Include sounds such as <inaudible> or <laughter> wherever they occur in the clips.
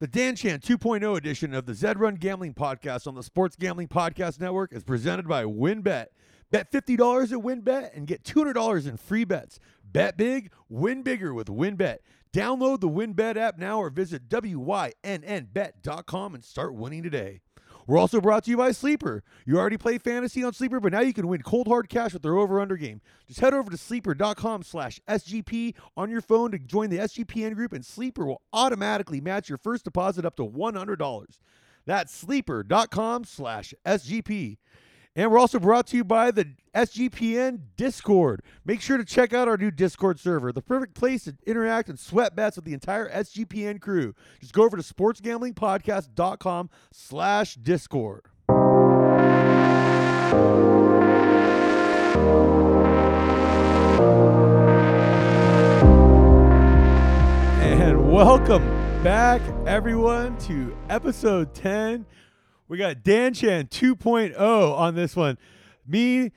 The DanShan 2.0 edition of the Zed Run Gambling Podcast on the Sports Gambling Podcast Network is presented by WynnBET. Bet $50 at WynnBET and get $200 in free bets. Bet big, win bigger with WynnBET. Download the WynnBET app now or visit WYNNBet.com and start winning today. We're also brought to you by Sleeper. You already play fantasy on Sleeper, but now you can win cold hard cash with their over-under game. Just head over to sleeper.com slash SGP on your phone to join the SGPN group, and Sleeper will automatically match your first deposit up to $100. That's sleeper.com slash SGP. And we're also brought to you by the SGPN Discord. Make sure to check out our new Discord server, the perfect place to interact and sweat bets with the entire SGPN crew. Just go over to sportsgamblingpodcast.com slash Discord. And welcome back, everyone, to episode 10. We got DanShan 2.0 on this one. Me,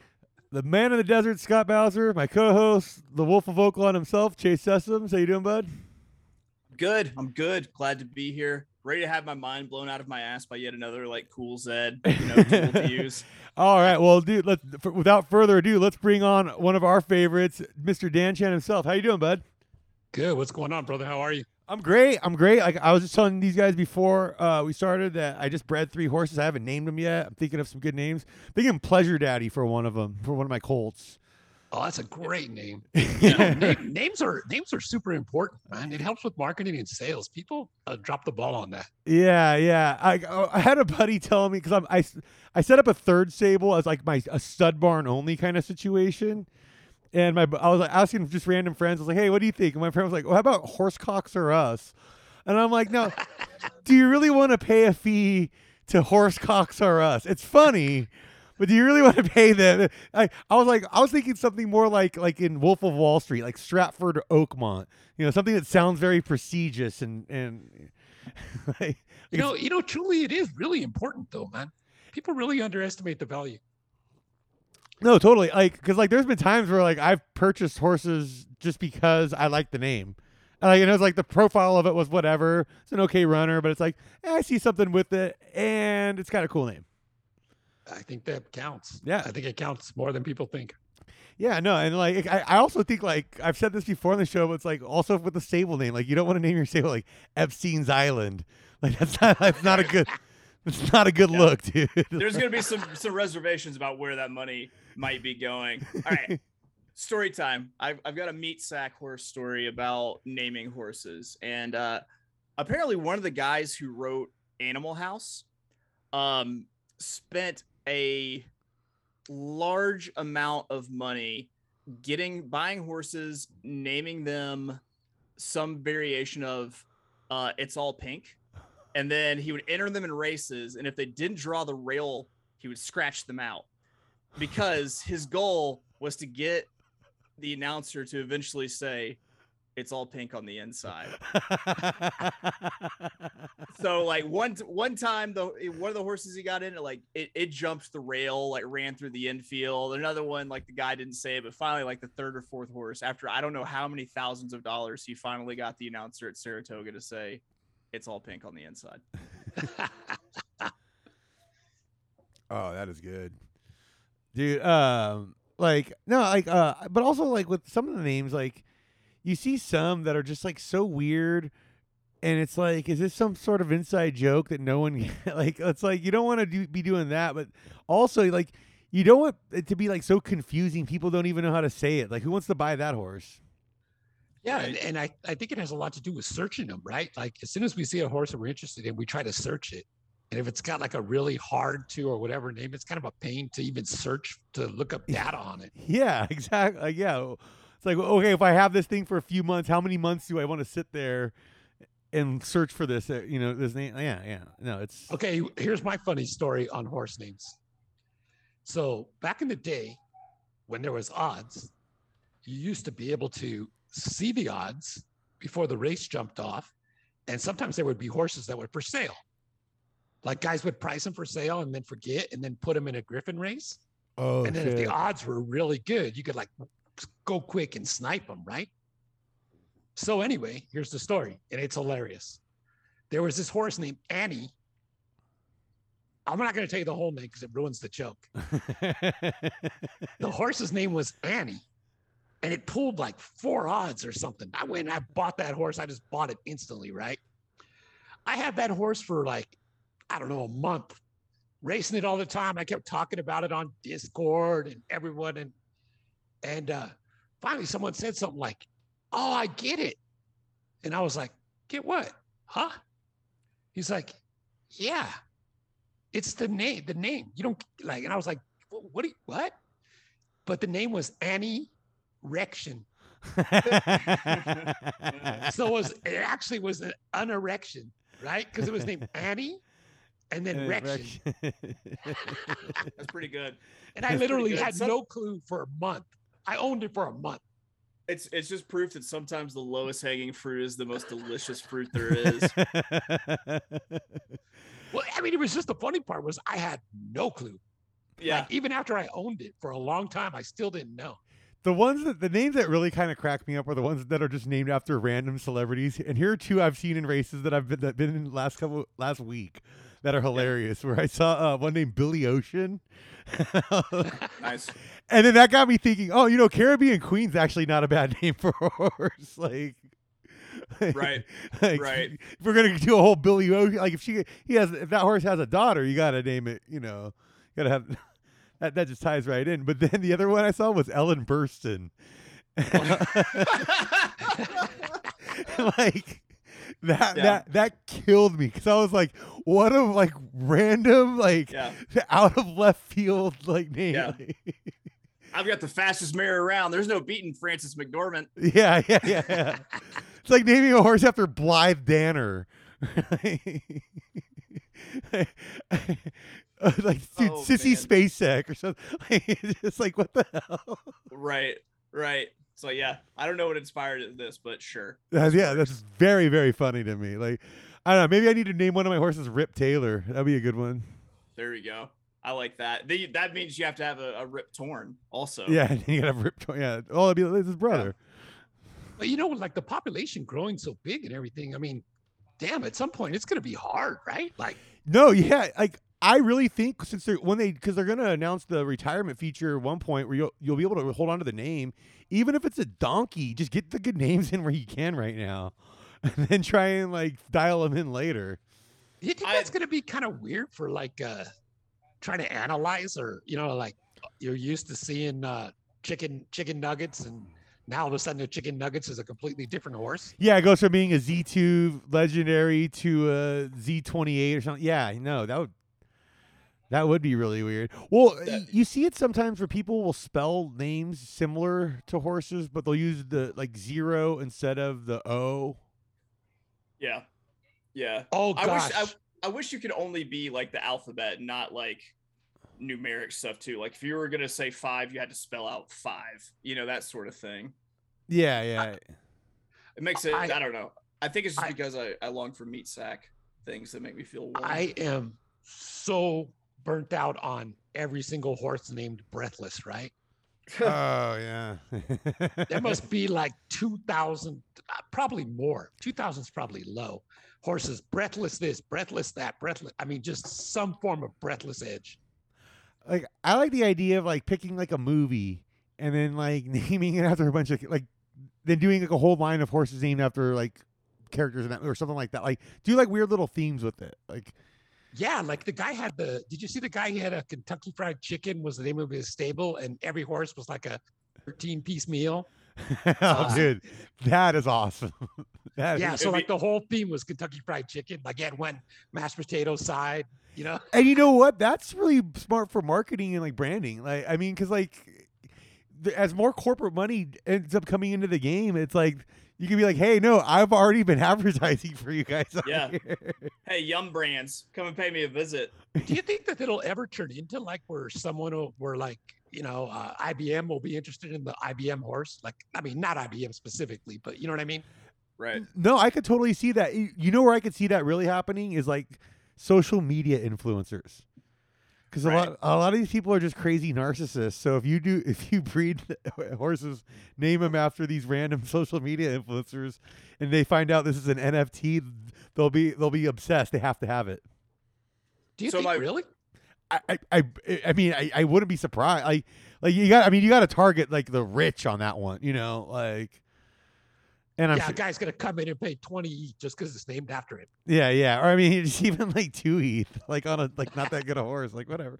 the man in the desert, Scott Bowser, my co-host, the Wolf of Oakland himself, Chase Sessoms. How you doing, bud? Good. I'm good. Glad to be here. Ready to have my mind blown out of my ass by yet another like cool Zed, you know, tool to <laughs> use. All right, well, dude, let's f- without further ado, let's bring on one of our favorites, Mr. DanShan himself. How you doing, bud? Good. What's going on, brother? How are you? I'm great. I'm great. Like I was just telling these guys before uh, we started that I just bred three horses. I haven't named them yet. I'm thinking of some good names. Thinking Pleasure Daddy for one of them, for one of my colts. Oh, that's a great name. <laughs> You know, name- names are names are super important, man. It helps with marketing and sales. People uh, drop the ball on that. Yeah, yeah. I oh, I had a buddy tell me because I'm I, I set up a third stable as like my a stud barn only kind of situation, and my I was like asking just random friends. I was like, hey, what do you think? And my friend was like, well, how about Horsecocks or us? And I'm like, no. <laughs> do you really want to pay a fee to Horsecocks or us? It's funny. But do you really want to pay them? I, I was like, I was thinking something more like like in Wolf of Wall Street, like Stratford or Oakmont. You know, something that sounds very prestigious and and <laughs> like, You know, you know, truly, it is really important, though, man. People really underestimate the value. No, totally. Like, because like, there's been times where like I've purchased horses just because I like the name, and like, and it was like the profile of it was whatever. It's an okay runner, but it's like eh, I see something with it, and it's got a cool name. I think that counts. Yeah. I think it counts more than people think. Yeah, no, and like I, I also think like I've said this before on the show, but it's like also with the stable name, like you don't want to name your stable like Epstein's Island. Like that's not that's not a good <laughs> it's not a good Yeah. look, dude. There's gonna be <laughs> some some reservations about where that money might be going. All right. <laughs> Story time. I've, I've got a meat sack horse story about naming horses. And uh apparently one of the guys who wrote Animal House um spent a large amount of money getting buying horses, naming them some variation of uh it's all pink. And then he would enter them in races, and if they didn't draw the rail, he would scratch them out because his goal was to get the announcer to eventually say it's all pink on the inside. <laughs> So like one one time the one of the horses he got in it like it, it jumped the rail like ran through the infield. Another one like the guy didn't say it, but finally like the third or fourth horse after I don't know how many thousands of dollars he finally got the announcer at Saratoga to say it's all pink on the inside. <laughs> Oh, that is good, dude. Um, like no, like uh, but also like with some of the names, like you see some that are just like so weird, and it's like, is this some sort of inside joke that no one <laughs> like? It's like you don't want to do, be doing that, but also like you don't want it to be like so confusing. People don't even know how to say it. Like, who wants to buy that horse? Yeah, and, and I, I think it has a lot to do with searching them, right? Like as soon as we see a horse that we're interested in, we try to search it. And if it's got like a really hard to or whatever name, it's kind of a pain to even search to look up data on it. Yeah, <laughs> exactly. Yeah, it's like okay, if I have this thing for a few months, how many months do I want to sit there and search for this? Uh, you know, this name. Yeah, yeah. No, it's Okay, here's my funny story on horse names. So back in the day, when there was odds, you used to be able to see the odds before the race jumped off, and sometimes there would be horses that were for sale. Like guys would price them for sale and then forget, and then put them in a Griffin race. oh and then if the odds were really good, you could like go quick and snipe them, right? So anyway, here's the story, and it's hilarious. there was this horse named Annie. I'm not going to tell you the whole name because it ruins the joke. <laughs> The horse's name was Annie, and it pulled like four odds or something. I went and I bought that horse. I just bought it instantly, right? I had that horse for like, I don't know, a month, racing it all the time. I kept talking about it on Discord and everyone. And and uh finally someone said something like, Oh, I get it. And I was like, Get what? Huh? He's like, Yeah, it's the name, the name. You don't like, and I was like, "Wh- what do you, what? But the name was Annie Rection. <laughs> So it was it actually was an unerection, right? Because it was named Annie and then Rection. <laughs> That's pretty good. And I literally had Some- no clue for a month. I owned it for a month. It's it's just proof that sometimes the lowest hanging fruit is the most delicious fruit there is. <laughs> Well, I mean, it was just the funny part was I had no clue. Yeah. Like, even after I owned it for a long time, I still didn't know. The ones that the names that really kind of crack me up are the ones that are just named after random celebrities. And here are two I've seen in races that I've been that been in last couple last week that are hilarious. Where I saw uh, one named Billy Ocean, <laughs> Nice. and then that got me thinking. Oh, you know, Caribbean Queen's actually not a bad <laughs> name for a horse. Like, Right. <laughs> like, right. If we're gonna do a whole Billy Ocean, like if she he has if that horse has a daughter, you gotta name it. You know, you gotta have that. That just ties right in. But then the other one I saw was Ellen Burstyn. like that Yeah. that that killed me because I was like, what a like random like Yeah. <laughs> out of left field like name. Yeah. I've got the fastest mare around. There's no beating Frances McDormand. <laughs> yeah, yeah, yeah, yeah. it's like naming a horse after Blythe Danner. <laughs> like dude, Oh, Sissy man. Spacek or something. it's like what the hell? Right. Right. So yeah, I don't know what inspired this, but sure. <laughs> Uh, yeah, that's very very funny to me. Like I don't know, maybe I need to name one of my horses Rip Taylor. That'd be a good one. There we go. I like that. The, that means you have to have a, a rip torn also. <laughs> Yeah, you gotta have Rip. Torn. Yeah, oh, it'd be it's his brother. But you know, like the population growing so big and everything. I mean, damn, at some point it's going to be hard, right? Like, No, yeah, like I really think since they're when they because they're gonna announce the retirement feature at one point where you'll you'll be able to hold on to the name, even if it's a donkey. Just get the good names in where you can right now, <laughs> and then try and like dial them in later. you think I- that's going to be kind of weird for like uh trying to analyze or you know, like you're used to seeing uh chicken chicken nuggets and now all of a sudden the chicken nuggets is a completely different horse. Yeah, it goes from being a Z two legendary to a Z twenty eight or something. Yeah, no, that would that would be really weird. Well, That- you see it sometimes where people will spell names similar to horses, but they'll use the like zero instead of the O. Yeah. Yeah. Oh I gosh. wish I, I wish you could only be like the alphabet, not like numeric stuff too. Like if you were gonna say five, you had to spell out five. You know that sort of thing. Yeah, yeah. It makes it. I, I- don't know. I think it's just I- because I, I long for meat sack things that make me feel warm. I am so burnt out on every single horse named Breathless, right? <laughs> oh yeah. <laughs> There must be like 2,000, uh, probably more. 2,000 is probably low. Horses, breathless this, breathless that, breathless. I mean, just some form of breathless edge. like I like the idea of like picking like a movie and then like <laughs> naming it after a bunch of like then doing like a whole line of horses named after like characters in that or something like that. Like do like weird little themes with it. Like Yeah, like the guy had the. Did you see the guy? He had a Kentucky Fried Chicken was the name of his stable, and every horse was like a 13 piece meal. <laughs> oh, Uh, dude, that is awesome. <laughs> that Yeah, is- so like be- the whole theme was Kentucky Fried Chicken. Like had one mashed potato side, you know. and you know what? That's really smart for marketing and like branding. Like I mean, because like as more corporate money ends up coming into the game, it's like you can be like, hey, no, I've already been <laughs> advertising for you guys. Yeah. here." <laughs> hey, Yum Brands, come and pay me a visit. Do you think that it'll ever turn into like where someone will, where like you know uh, IBM will be interested in the IBM horse? Like, I mean, not IBM specifically, but you know what I mean? Right. No, I could totally see that. You you know where I could see that really happening is like social media influencers. Because a Right. lot, a lot of these people are just crazy narcissists. So if you do, <laughs> if you breed <laughs> horses, name them after these random <laughs> social media influencers, and they find out this is an NFT, they'll be they'll be obsessed. They have to have it. Do you So think my- really? I I I, I mean I, I wouldn't be surprised. Like like you got I mean you got to target like the rich on that one. You know like. And I'm yeah, sure- a guy's gonna come in and pay twenty each just because it's named after him. yeah yeah or I mean <laughs> it's even like two ETH like on a like not that good a horse like whatever.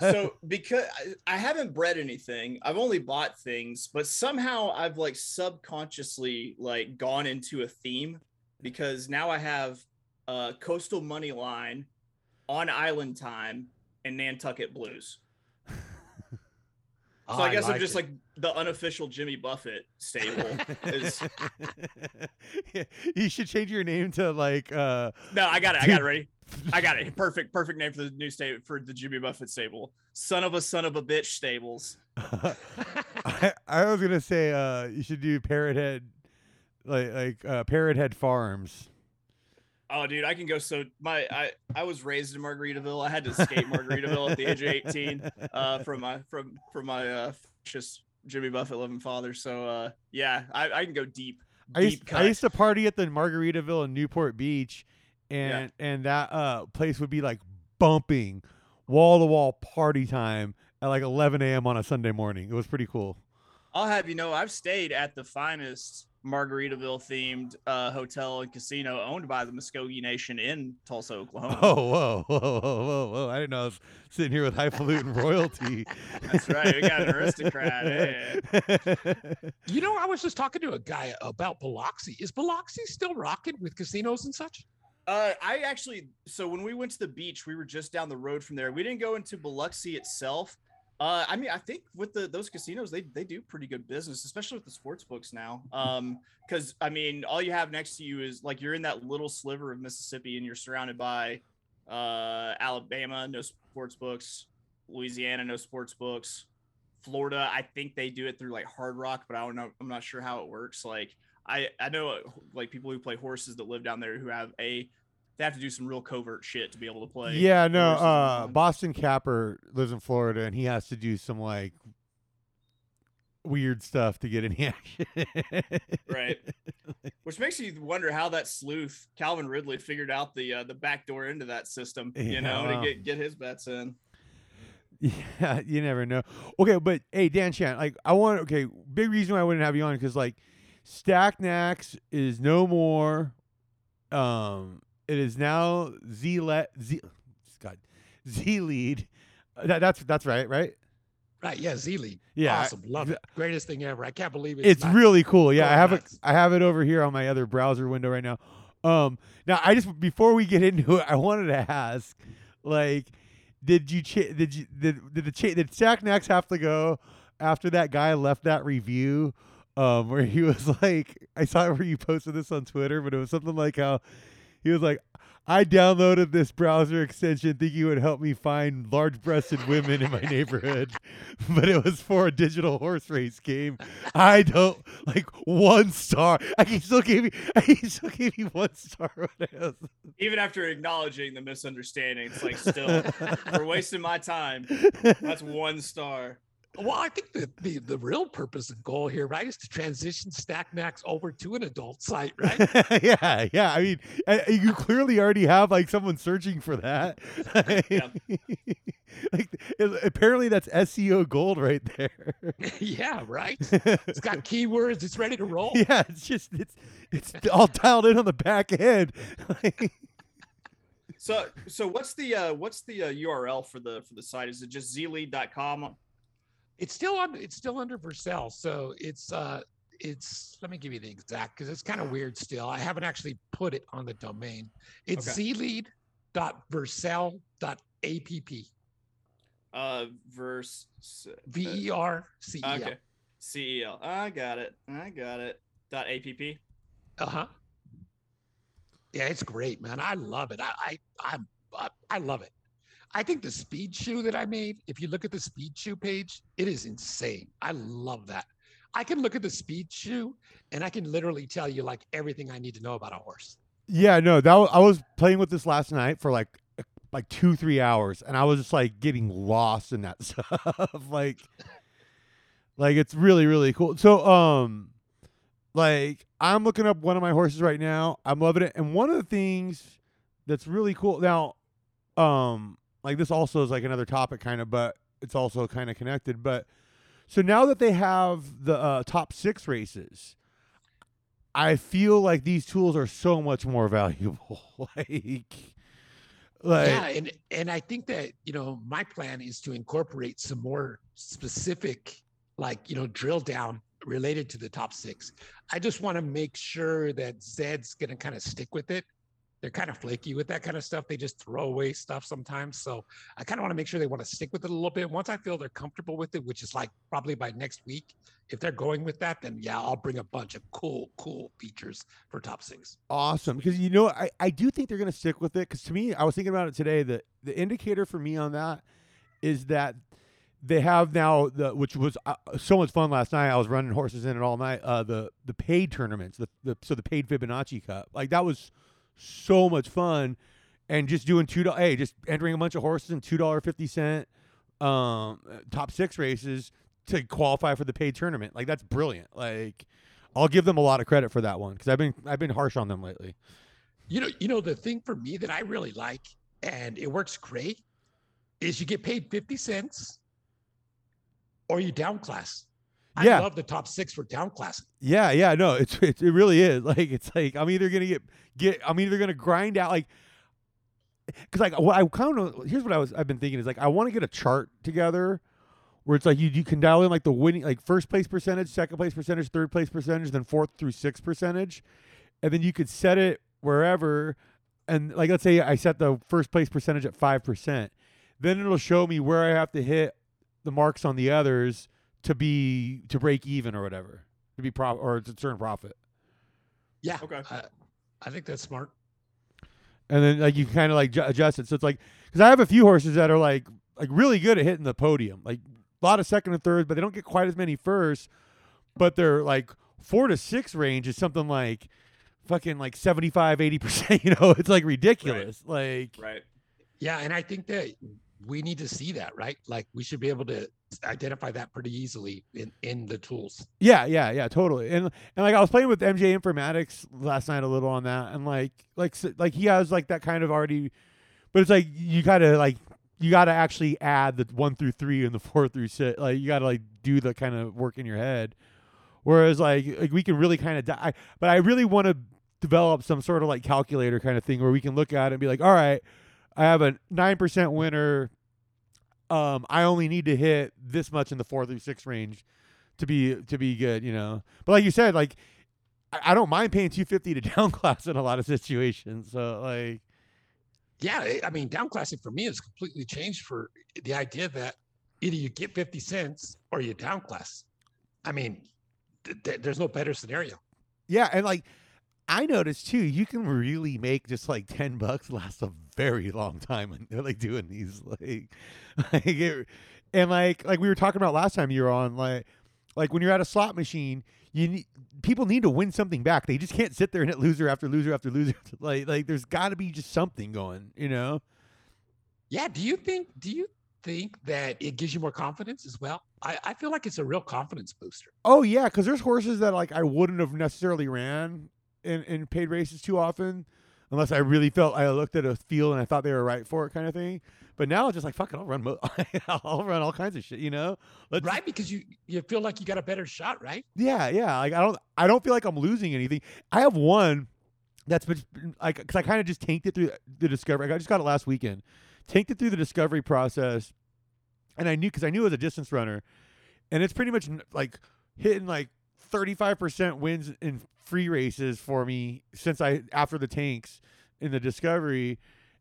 so <laughs> because I, I haven't bred anything i've only bought things but somehow i've like subconsciously like gone into a theme because now i have uh coastal money line on island time and nantucket blues Oh, so i guess i'm just it. like the unofficial jimmy buffett stable is Yeah, <laughs> you should change your name to like uh no i got it i got it ready? I got it. Perfect perfect name for the new stable for the jimmy buffett stable son of a son of a bitch stables. <laughs> <laughs> I, I was gonna say uh you should do Parrot Head like like uh Parrot Head Farms. Oh, dude, I can go. So my I I was raised in Margaritaville. I had to escape Margaritaville at the age of eighteen uh, from my from from my uh, just Jimmy Buffett loving father. So uh, yeah, I, I can go deep. I used. I used to party at the Margaritaville in Newport Beach Yeah. and and that uh place would be like bumping wall to wall party time at like 11 a.m. on a Sunday morning. It was pretty cool. I'll have you know, I've stayed at the finest Margaritaville themed uh, hotel and casino owned by the Muscogee Nation in Tulsa, Oklahoma. Oh, whoa, <laughs> whoa, whoa, whoa, whoa. I didn't know I was sitting here with highfalutin royalty. That's right, we got an aristocrat, <laughs> You know, I was just talking to a guy about Biloxi. Is Biloxi still rocking with casinos and such? Uh, I actually, so when we went to the beach, we were just down the road from there. We didn't go into Biloxi itself. Uh, I mean, I think with the those casinos, they they do pretty good business, especially with the sports books now. Um, because I mean, all you have next to you is like you're in that little sliver of Mississippi, and you're surrounded by uh Alabama, no sports books, Louisiana, no sports books, Florida. I think they do it through like Hard Rock, but I don't know. I'm not sure how it works. Like I I know like people who play horses that live down there who have a they have to do some real covert shit to be able to play. yeah, no, uh. Boston Capper lives in Florida and he has to do some like weird stuff to get any action. Right. <laughs> Which makes you wonder how that sleuth Calvin Ridley figured out the uh, the back door into that system, you Yeah, know, to get get his bets in. Yeah, <laughs> you never know. Okay, but hey, DanShan, like I want okay, big reason why I wouldn't have you on because like Stack is no more. Um, it is now Z let Z, God, ZLead. That, that's that's right, right? Right. Yeah. Z League. Yeah, Awesome. Love it. Greatest thing ever. I can't believe it's, It's really cool. Yeah, I have nice. it. I have it over here on my other browser window right now. Um, now I just before we get into it, I wanted to ask, like, did you cha- did you did did the cha- did StackedNaks have to go after that guy left that review? Um, where he was <laughs> like, I saw where you posted this on Twitter, but it was something like how he was like, I downloaded this browser extension thinking it would help me find large breasted women in my neighborhood, <laughs> but it was for a digital horse race game. I don't like one star. I he still gave me <laughs> he still gave me one star <laughs> Even after acknowledging the misunderstanding, it's like still we're wasting my time. That's one star. Well, I think the, the the real purpose and goal here, right, is to transition Stack Max over to an adult site, <laughs> right? yeah, yeah. I mean, uh, you clearly already have like someone searching for that. <laughs> Yeah. <laughs> like, apparently that's SEO gold right there. yeah, right. It's got keywords. It's ready to roll. yeah, it's just it's it's all dialed in on the back end. So so what's the uh what's the uh, URL for the for the site? Is it just zlead.com? It's still on. It's still under Vercel. So it's uh, it's. Let me give you the exact because it's kind of weird still. I haven't actually put it on the domain. It's Okay. zlead.vercel.app. Uh verse V E R C E L. Okay. CEL. I got it. I got it. Dot app. Uh huh. Yeah, it's great, man. I love it. I, I, I, I, I love it. I think the Speed Chute that I made, if you look at the Speed Chute page, it is insane. I love that. I can look at the Speed Chute and I can literally tell you like everything I need to know about a horse. yeah, no, that was, I was playing with this last night for like like two three hours, and I was just like getting lost in that <laughs> stuff. like, like it's really really cool. So, um, Like I'm looking up one of my horses right now. I'm loving it. And one of the things that's really cool now, um, like this also is like another topic kind of, but it's also kind of connected. But so now that they have the uh, top six races, I feel like these tools are so much more valuable. <laughs> like, like yeah, and and I think that you know my plan is to incorporate some more specific, like you know, drill down related to the top six. I just want to make sure that Zed's going to kind of stick with it. They're kind of flaky with that kind of stuff. They just throw away stuff sometimes. So I kind of want to make sure they want to stick with it a little bit. Once I feel they're comfortable with it, which is like probably by next week, if they're going with that, then yeah, I'll bring a bunch of cool, cool features for top six. awesome because you know I, I do think they're going to stick with it because to me I was thinking about it today the the indicator for me on that is that they have now the which was uh, so much fun last night I was running horses in it all night uh the the paid tournaments the, the so the paid Fibonacci Cup like that was so much fun and just doing two dollars hey just entering a bunch of horses in two dollar fifty cent um top six races to qualify for the paid tournament like that's brilliant like I'll give them a lot of credit for that one because I've been I've been harsh on them lately. You know, you know the thing for me that I really like, and it works great, is you get paid fifty cents, or you down class. I Yeah. love the top six for down class. Yeah, yeah, no, it's, <laughs> it's it really is. Like it's like I'm either gonna get get I'm either gonna grind out like because like what I kind of here's what I was I've been thinking is like I want to get a chart together where it's like you you can dial in like the winning like first place percentage, second place percentage, third place percentage, then fourth through sixth percentage, and then you could set it wherever. And like let's say I set the first place percentage at five percent, then it'll show me where I have to hit the marks on the others to be to break even or whatever to be prof or to turn profit. Yeah. Okay. I, I think that's smart. And then like you kind of like ju- adjust it. So it's like because I have a few horses that are like like really good at hitting the podium, like a lot of second and third, but they don't get quite as many firsts. But they're like four to six range is something like fucking like 75 80 percent <laughs> you know it's like ridiculous like Right. Yeah, and I think that we need to see that, right? Like we should be able to identify that pretty easily in in the tools. Yeah, yeah, yeah, totally. And and like I was playing with MJ Informatics last night a little on that, and like like like he has like that kind of already, but it's like you gotta like you gotta actually add the one through three and the <laughs> four through six. Like you gotta like do the kind of work in your head. Whereas like like we can really kind of die, but I really want to develop some sort of like calculator kind of thing where we can look at it and be like, all right, I have a nine percent winner. Um, I only need to hit this much in the four through six range to be to be good, you know. But like you said, like I, I don't mind paying two fifty to <laughs> down class in a lot of situations. So like Yeah, I- I mean, down classing for me has completely changed for the idea that either you get 50 cents or you down class. I mean, th- th- there's no better scenario. yeah, and like I noticed too, you can really make just like ten bucks last a very long time when they're like doing these like, <laughs> like it, and like like we were talking about last time you were on like like when you're at a slot machine you need people need to win something back they just can't sit there and hit loser after loser after loser <laughs> like like there's got to be just something going you know Yeah. Do you think, do you think that it gives you more confidence as well? I, I feel like it's a real confidence booster. Oh yeah, because there's horses that like I wouldn't have necessarily ran in, in paid races too often, unless I really felt I looked at a field and I thought they were right for it, kind of thing. But now it's just like fuck it, I'll run, mo- <laughs> I'll run all kinds of shit, you know. Let's Right. Because you, you feel like you got a better shot, right? yeah, yeah. Like I don't, I don't feel like I'm losing anything. I have one that's been like because I kind of just tanked it through the discovery. I just got it last weekend. Tanked it through the discovery process, and I knew because I knew it was a distance runner, and it's pretty much like hitting like 35% wins in free races for me since I after the tanks in the discovery,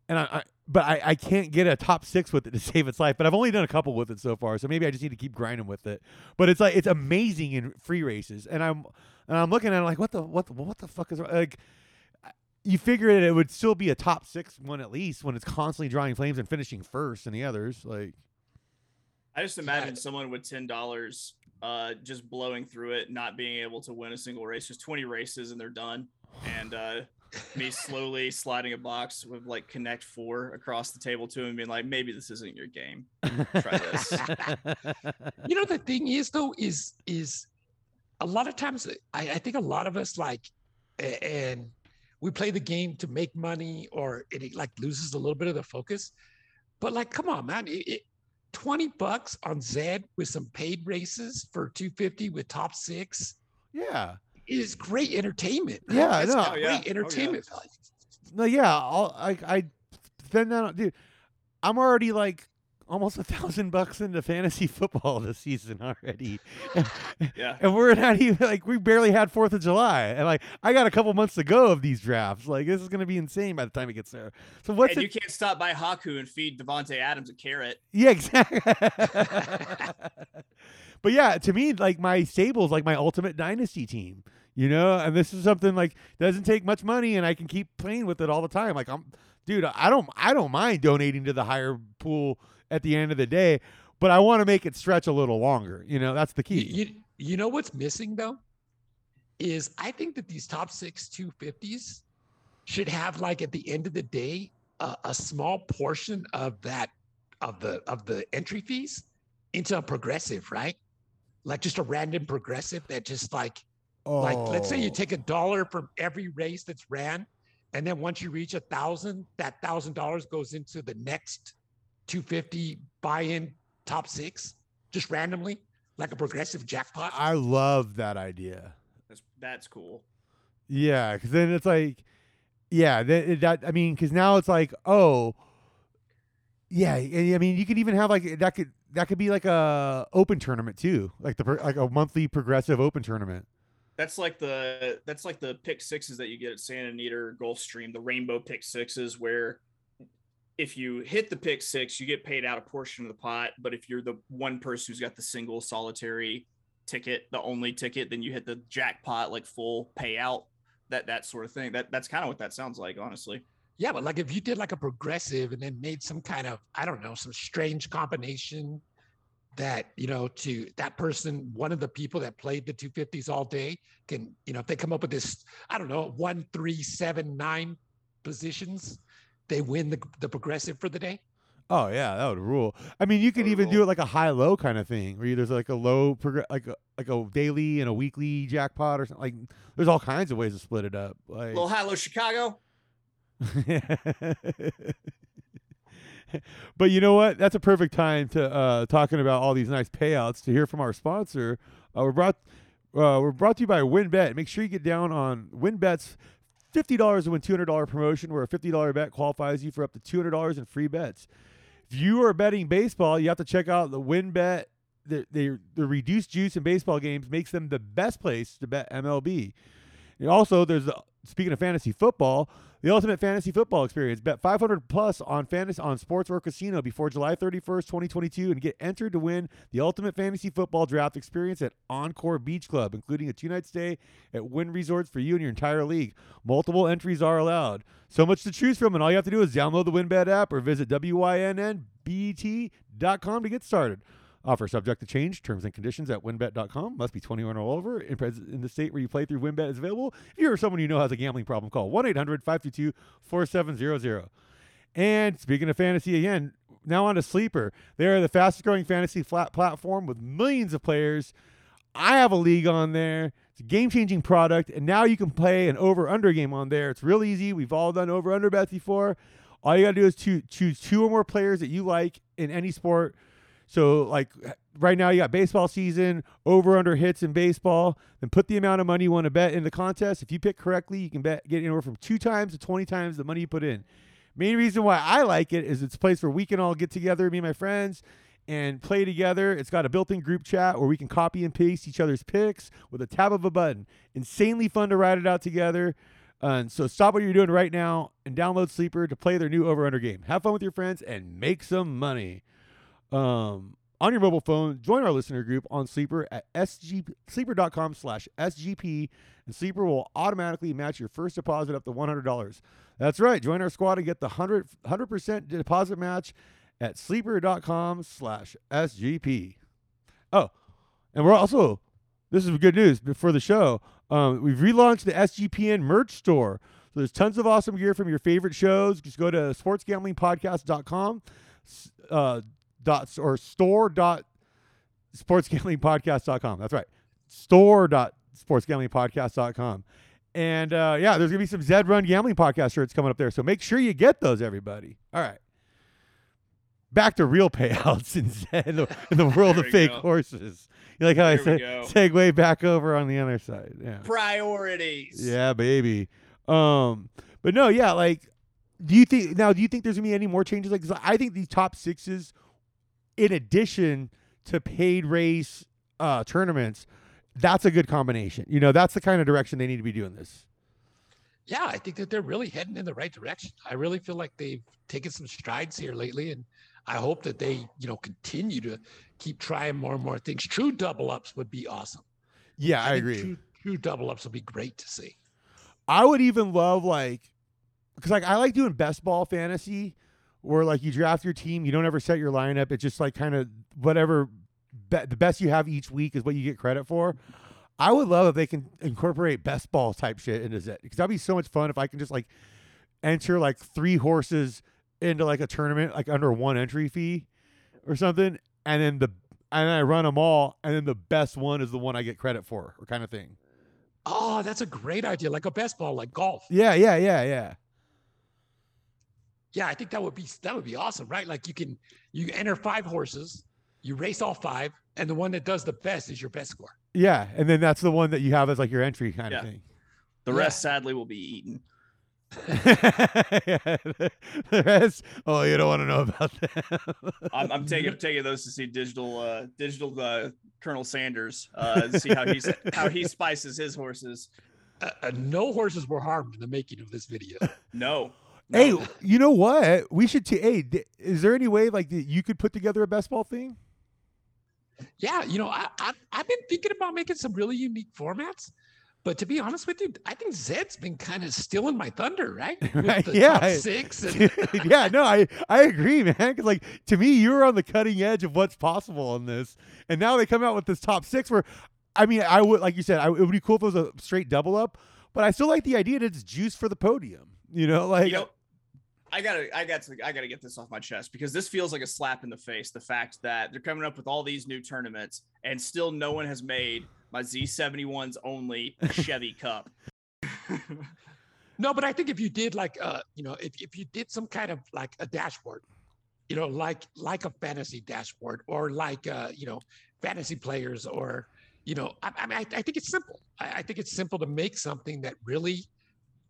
and I. I but I, I can't get a top six with it to <laughs> save its life. But I've only done a couple with it so far, so maybe I just need to keep grinding with it. But it's like it's amazing in free races, and I'm and I'm looking at it like what the what the, what the fuck is like you figure it, it would still be a top six one at least when it's constantly drawing flames and finishing first and the others. Like I just imagine someone with ten dollars uh just blowing through it, not being able to win a single race, just 20 races and they're done. And uh me <laughs> slowly sliding a box with like connect four across the table to him being like, maybe this isn't your game. Try this. You know, the thing is though, is, is a lot of times I, I think a lot of us like and we play the game to make money or it like loses a little bit of the focus but like come on man it, it, 20 bucks on zed with some paid races for 250 with top six Yeah. is great entertainment man. Yeah, it's no. Oh, great yeah. Oh, yeah. entertainment. No, yeah. I'll, I I spend that on dude. I'm already like almost a thousand bucks into fantasy <laughs> football this season already. <laughs> Yeah. And we're not even like we barely had Fourth of July, and like I got a couple months to go of these drafts. Like this is gonna be insane by the time it gets there. So what's and it? you can't stop by Hawku and feed Davante Adams a carrot. yeah, exactly. <laughs> but yeah, to me, like my stable's like my ultimate dynasty team. You know, and this is something like doesn't take much money, and I can keep playing with it all the time. Like I'm, dude, I don't, I don't mind donating to the higher pool at the end of the day, but I want to make it stretch a little longer. You know, that's the key. you, you know what's missing though? Is I think that these top six 250s should have like at the end of the day a, small portion of that of the of the entry fees into a progressive, right? Like just a random progressive that just like like let's say you Oh. take a dollar from every race that's ran, and then once you reach a thousand, that thousand dollars goes into the next 250 buy-in top six, just randomly, like a progressive jackpot. I love that idea. That's that's cool. Yeah, because then it's like, yeah, that, that I mean, because now it's like, oh, yeah. I I mean, you could even have like that could that could be like a open tournament too, like the like a monthly progressive open tournament. That's like the that's like the pick sixes that you get at Santa Anita or Gulfstream, the rainbow pick sixes, where if you hit the pick six, you get paid out a portion of the pot. But if you're the one person who's got the single solitary ticket, the only ticket, then you hit the jackpot like full payout. That that sort of thing. That that's kind of what that sounds like, honestly. Yeah, but like if you did like a progressive and then made some kind of, I don't know, some strange combination that, you know, to that person, one of the people that played the 250s all day can, you know, if they come up with this, I don't know, one, three, seven, nine positions, they win the, the progressive for the day. Oh yeah, that would rule. I mean, you could That would even do it like a high low kind of thing, where there's like a low progr- like a like a daily and a weekly jackpot or something. Like, there's all kinds of ways to split it up. Like, Little low Chicago. <laughs> but you know what? That's a perfect time to uh, talking about all these nice payouts to hear from our sponsor. Uh, we're brought uh, we're brought to you by WynnBET. Make sure you get down on WynnBET's fifty dollars to win two hundred dollar promotion, where a fifty dollar bet qualifies you for up to two hundred dollars in free bets. If you are betting baseball, you have to check out the WynnBET. The, the, the reduced juice in baseball games makes them the best place to bet MLB. And also, there's the, speaking of fantasy football, the ultimate fantasy football experience. Bet 500 plus on fantasy on sports or casino before July 31st, 2022, and get entered to win the ultimate fantasy football draft experience at Encore Beach Club, including a two-night stay at Wynn Resorts for you and your entire league. Multiple entries are allowed. So much to choose from, and all you have to do is download the WynnBET app or visit wynnbet.com to get started. Offer subject to change. Terms and conditions at wynnbet.com. Must be 21 or over. In, pres- in the state where you play through WynnBET is available. If you or someone you know has a gambling problem, call 1 800 522 4700. And speaking of fantasy again, now on to Sleeper. They are the fastest growing fantasy flat platform with millions of players. I have a league on there. It's a game changing product. And now you can play an over under game on there. It's real easy. We've all done over under bets before. All you got to do is to choose two or more players that you like in any sport. So, like right now, you got baseball season, over under hits in baseball. Then put the amount of money you want to bet in the contest. If you pick correctly, you can bet get anywhere from two times to 20 times the money you put in. Main reason why I like it is it's a place where we can all get together, me and my friends, and play together. It's got a built-in group chat where we can copy and paste each other's picks with a tap of a button. Insanely fun to ride it out together. And so stop what you're doing right now and download Sleeper to play their new over/under game. Have fun with your friends and make some money. Um, on your mobile phone, join our listener group on Sleeper at sg sleeper.com slash SGP, and Sleeper will automatically match your first deposit up to $100. That's right. Join our squad and get the 100, 100% deposit match at sleeper.com slash SGP. Oh, and we're also, this is good news for the show. Um, we've relaunched the SGPN merch store. So there's tons of awesome gear from your favorite shows. Just go to sportsgamblingpodcast.com uh, dot or store dot sportsgamblingpodcast.com. That's right. Store dot store.sportsgamblingpodcast.com. And uh, yeah, there's gonna be some Zed Run Gambling Podcast shirts coming up there. So make sure you get those, everybody. All right. Back to real <laughs> payouts in, Zed, in, the, in the <laughs> world of fake go. horses. You like how I There said segue back over on the other side. Yeah. Priorities. Yeah, baby. Um, but no, yeah, like, do you think now? Do you think there's gonna be any more changes? Like I think these top sixes, in addition to paid race uh, tournaments, that's a good combination. You know, that's the kind of direction they need to be doing this. Yeah, I think that they're really heading in the right direction. I really feel like they've taken some strides here lately, and I hope that they, you know, continue to keep trying more and more things. True double ups would be awesome. Yeah, I, think agree. True, true double ups would be great to see. I would even love like, because like I like doing best ball fantasy, where like you draft your team, you don't ever set your lineup. It's just like kind of whatever be- the best you have each week is what you get credit for. I would love if they can incorporate best ball type shit into it because that'd be so much fun if I can just like enter like three horses into like a tournament like under one entry fee or something, and then the and then I run them all, and then the best one is the one I get credit for, or kind of thing. Oh, that's a great idea. Like a best ball, like golf. Yeah, yeah, yeah, yeah. Yeah, I think that would be that would be awesome, right? Like you can you enter five horses, you race all five, and the one that does the best is your best score. Yeah, and then that's the one that you have as like your entry kind Yeah. of thing. The Yeah. rest, sadly, will be eaten. yeah, <laughs> the, the rest, oh, you don't want to know about that. I'm, I'm taking taking those to see digital uh, digital uh, Colonel Sanders uh, to see how he's <laughs> how he spices his horses. Uh, uh, no horses were harmed in the making of this video. No. Hey, you know what? We should. T- hey, d- is there any way like that you could put together a best ball thing? Yeah, you know, I, I I've been thinking about making some really unique formats, but to be honest with you, I think Zed's been kind of stealing my thunder, right? <laughs> With Right, the yeah, top six. And, <laughs> yeah, no, I I agree, man. Because like to me, you're on the cutting edge of what's possible on this, and now they come out with this top six. Where, I mean, I would like you said, I, it would be cool if it was a straight double up, but I still like the idea that it's juice for the podium. You know, like you know, I gotta, I got to, I gotta get this off my chest because this feels like a slap in the face. The fact that they're coming up with all these new tournaments and still no one has made my Z71's only <laughs> Chevy Cup. no, but I think if you did like uh, you know, if, if you did some kind of like a dashboard, you know, like like a fantasy dashboard or like uh, you know, fantasy players or you know, I, I mean, I, I think it's simple. I, I think it's simple to make something that really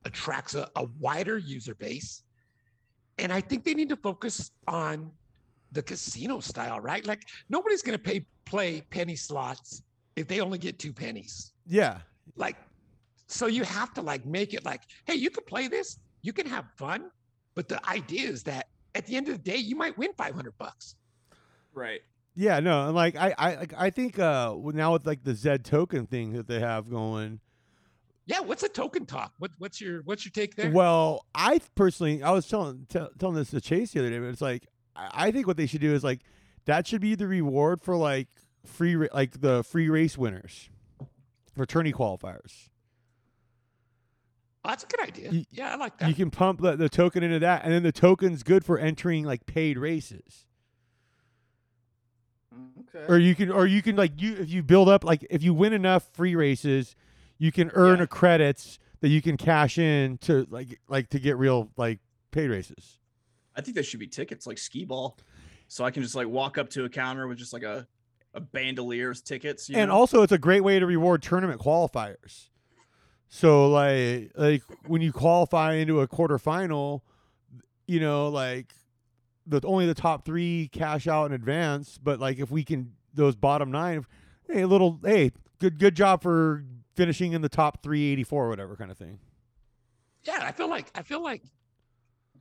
attracts a, a wider user base. And I think they need to focus on the casino style, right? Like nobody's gonna pay play penny slots if they only get two pennies. yeah, Like, so you have to like make it like, hey, you can play this, you can have fun, but the idea is that at the end of the day, you might win 500 bucks. Right. yeah, no, and like I I like I think uh now with like the Zed token thing that they have going. Yeah, what's a token talk? What what's your what's your take there? Well, I personally, I was telling tell telling this to Chase the other day, but it's like I I think what they should do is like that should be the reward for like free ra- like the free race winners for tourney qualifiers. Oh, that's a good idea. You- yeah, I like that. You can pump the, the token into that, and then the token's good for entering like paid races. Mm, okay. Or you can, or you can like you if you build up like if you win enough free races, you can earn Yeah. a credits that you can cash in to like like to get real like paid races. I think there should be tickets like skee ball, so I can just like walk up to a counter with just like a a bandolier of tickets. You and know? also it's a great way to reward tournament qualifiers. So like like when you qualify into a quarterfinal, you know, like the only the top three cash out in advance. But like if we can those bottom nine, hey, a little hey, good good job for finishing in the top three eighty four or whatever kind of thing. yeah, I feel like I feel like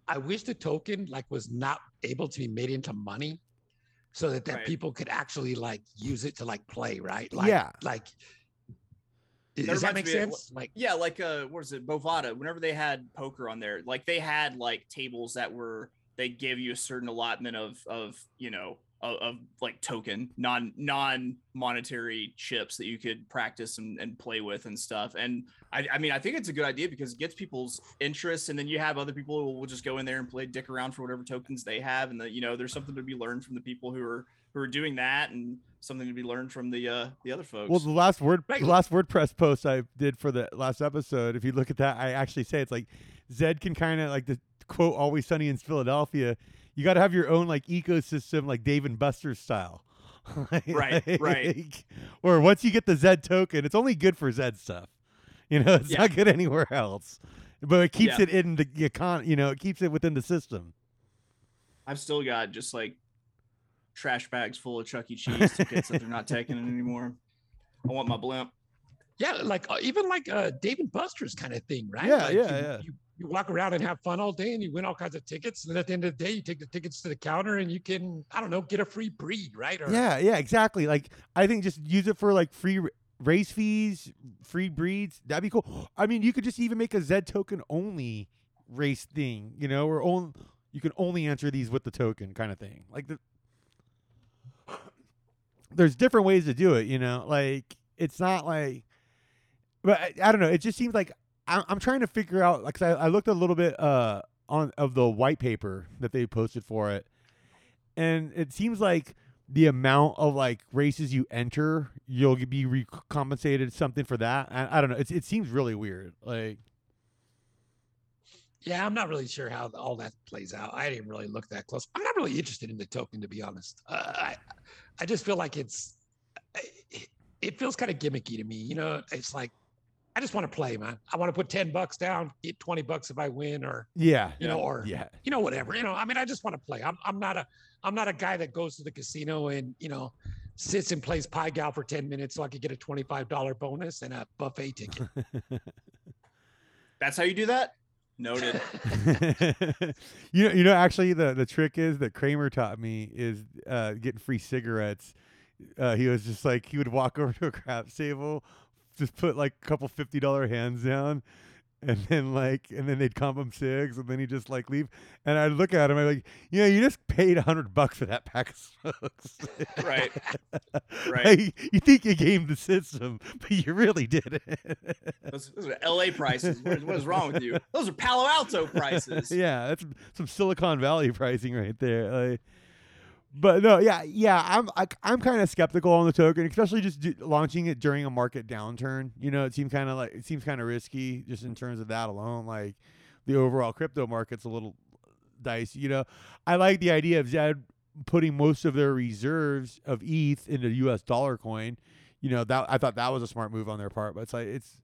I wish the token like was not able to be made into money so that, that Right. people could actually like use it to like play, right? Like, Yeah. Like That does that make me of- sense? Like Yeah, like uh, what is it, Bovada? Whenever they had poker on there, like they had like tables that were they gave you a certain allotment of of you know of, of like token non non monetary chips that you could practice and, and play with and stuff and I, I mean i think it's a good idea because it gets people's interest and then you have other people who will just go in there and play dick around for whatever tokens they have and that you know there's something to be learned from the people who are who are doing that and something to be learned from the uh the other folks Well, the last word, the last WordPress post I did for the last episode, if you look at that, I actually say it's like Zed can kind of like the quote "Always Sunny in Philadelphia." You got to have your own like ecosystem, like Dave and Buster's style. Like- <laughs> Right, right. like- Or once you get the Zed token, it's only good for Zed stuff. You know, <laughs> it's Yeah. not good anywhere else. But it keeps Yeah. it in the econ. You know, it keeps it within the system. i've still got just like trash bags full of chuck e cheese tickets that they're not taking <laughs> anymore i want my blimp Yeah, like uh, even like uh, Dave and Buster's kind of thing, right? Yeah, Like, yeah, you, yeah. You, you walk around and have fun all day, and you win all kinds of tickets. And then at the end of the day, you take the tickets to the counter, and you can, I don't know, get a free breed, right? Or, Yeah, yeah, exactly. Like I think just use it for like free race fees, free breeds. That'd be cool. I mean, you could just even make a Z token only race thing, you know, or only you can only enter these with the token kind of thing. Like the there's different ways to do it, you know. Like it's not like, but I, I don't know. It just seems like I'm, I'm trying to figure out. Like I, I looked a little bit uh on of the white paper that they posted for it, and it seems like the amount of like races you enter, you'll be recompensated something for that. I, I don't know. It's, it seems really weird. Like, Yeah, I'm not really sure how all that plays out. I didn't really look that close. I'm not really interested in the token, to be honest. Uh, I, I just feel like it's, it, it feels kind of gimmicky to me. You know, it's like, I just want to play, man. I want to put 10 bucks down, get 20 bucks if I win, or, yeah, you know, or, yeah, you know, whatever. You know, I mean, I just want to play. I'm, I'm not a, I'm not a guy that goes to the casino and, you know, sits and plays Pai Gow for 10 minutes so I could get a $25 bonus and a buffet ticket. <laughs> that's how you do that noted <laughs> <laughs> you know, you know. Actually, the the trick is that Kramer taught me is uh, getting free cigarettes. Uh, he was just like he would walk over to a craps table, just put like a couple fifty dollar hands down, and then like and then they'd comp him cigs, and then he'd just like leave. And I'd look at him, I'm like, you know, you just paid a hundred bucks for that pack of smokes. <laughs> Right. <laughs> Right. Like, you think you gamed the system, but you really didn't. <laughs> those, those are la prices what is, what is wrong with you those are palo alto prices yeah, that's some Silicon Valley pricing right there. Like, but no, yeah, yeah, I'm I, I'm kind of skeptical on the token, especially just do, launching it during a market downturn. You know, it seems kind of like it seems kind of risky just in terms of that alone. Like the overall crypto market's a little dicey. You know, I like the idea of Zed putting most of their reserves of ETH into U.S. dollar coin. You know, that I thought that was a smart move on their part, but it's like it's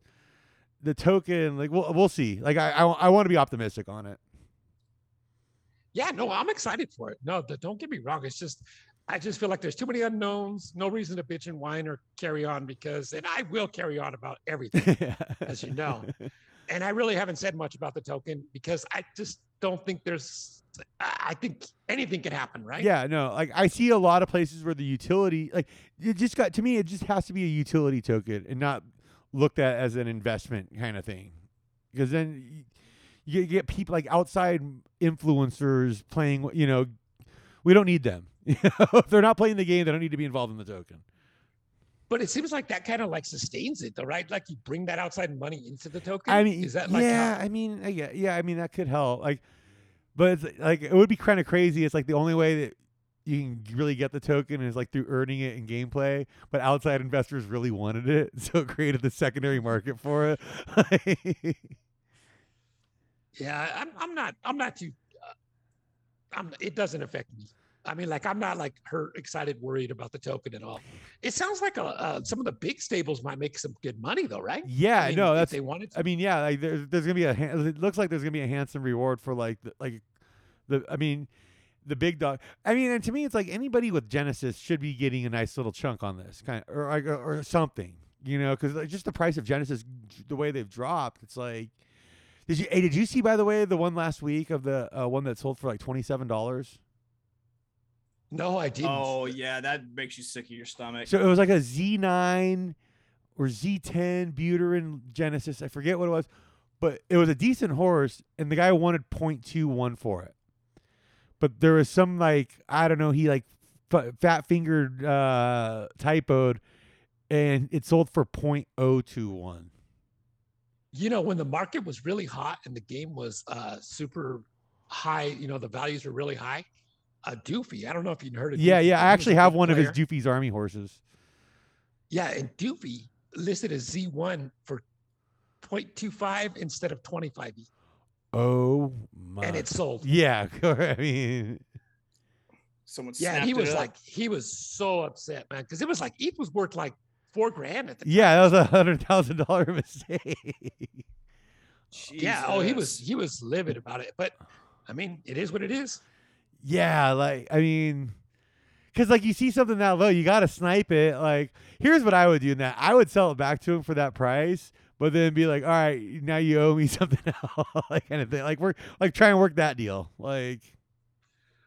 the token. Like we'll we'll see. Like I I, I want to be optimistic on it. Yeah, no, I'm excited for it. No, don't get me wrong. It's just, I just feel like there's too many unknowns. No reason to bitch and whine or carry on because, and I will carry on about everything, <laughs> as you know. And I really haven't said much about the token because I just don't think there's. I think anything can happen, right? Yeah, no, like I see a lot of places where the utility, like it just got to me, it just has to be a utility token and not looked at as an investment kind of thing, because then you get, people like outside influencers playing. You know, we don't need them. <laughs> You know, if they're not playing the game, they don't need to be involved in the token. But it seems like that kind of like sustains it, though, right? Like you bring that outside money into the token. I mean, is that like yeah, how- I mean, yeah, yeah, I mean that could help. Like, but it's like it would be kind of crazy. It's like the only way that you can really get the token is like through earning it in gameplay. But outside investors really wanted it, <laughs> so it created the secondary market for it. <laughs> Yeah, I'm. I'm not. I'm not too. Uh, I'm. It doesn't affect me. I mean, like I'm not like hurt, excited, worried about the token at all. It sounds like a, uh, some of the big stables might make some good money though, right? yeah, I mean, no, if that's. they wanted to. I mean, yeah, like there's there's gonna be a. It looks like there's gonna be a handsome reward for like the, like the. I mean. The big dog. I mean, and to me, it's like anybody with Genesis should be getting a nice little chunk on this kind of, or like, or something, you know, because like just the price of Genesis, the way they've dropped, it's like. Did you? Hey, did you see by the way the one last week of the uh, one that sold for like twenty seven dollars? no, I didn't. oh yeah that makes you sick of your stomach So it was like a Z nine or Z ten Buterin Genesis. I forget what it was, but it was a decent horse, and the guy wanted 0.21 for it. But there was some like I don't know. He like f- fat fingered uh, typoed, and it sold for 0.021. You know, when the market was really hot and the game was uh, super high, you know, the values were really high. Uh, Doofy, I don't know if you've heard of. Yeah, Doofy, yeah. I actually have big one of his. Doofy's army horses. Yeah, and Doofy listed as Z1 for 0.25 instead of 25, Oh my! and it sold. yeah. <laughs> I mean, Someone Yeah, he it was up. like, he was so upset, man, because it was like ETH was worth like four grand at the time. yeah, that was a hundred thousand dollar mistake. Yeah. Oh, he was he was livid about it, but I mean, it is what it is. Yeah, like I mean, because like you see something that low, you gotta snipe it. Like, here's what I would do in that: I would sell it back to him for that price, but then be like, "All right, now you owe me <laughs> something else," <laughs> like kind of thing. Like work, like try and work that deal. Like,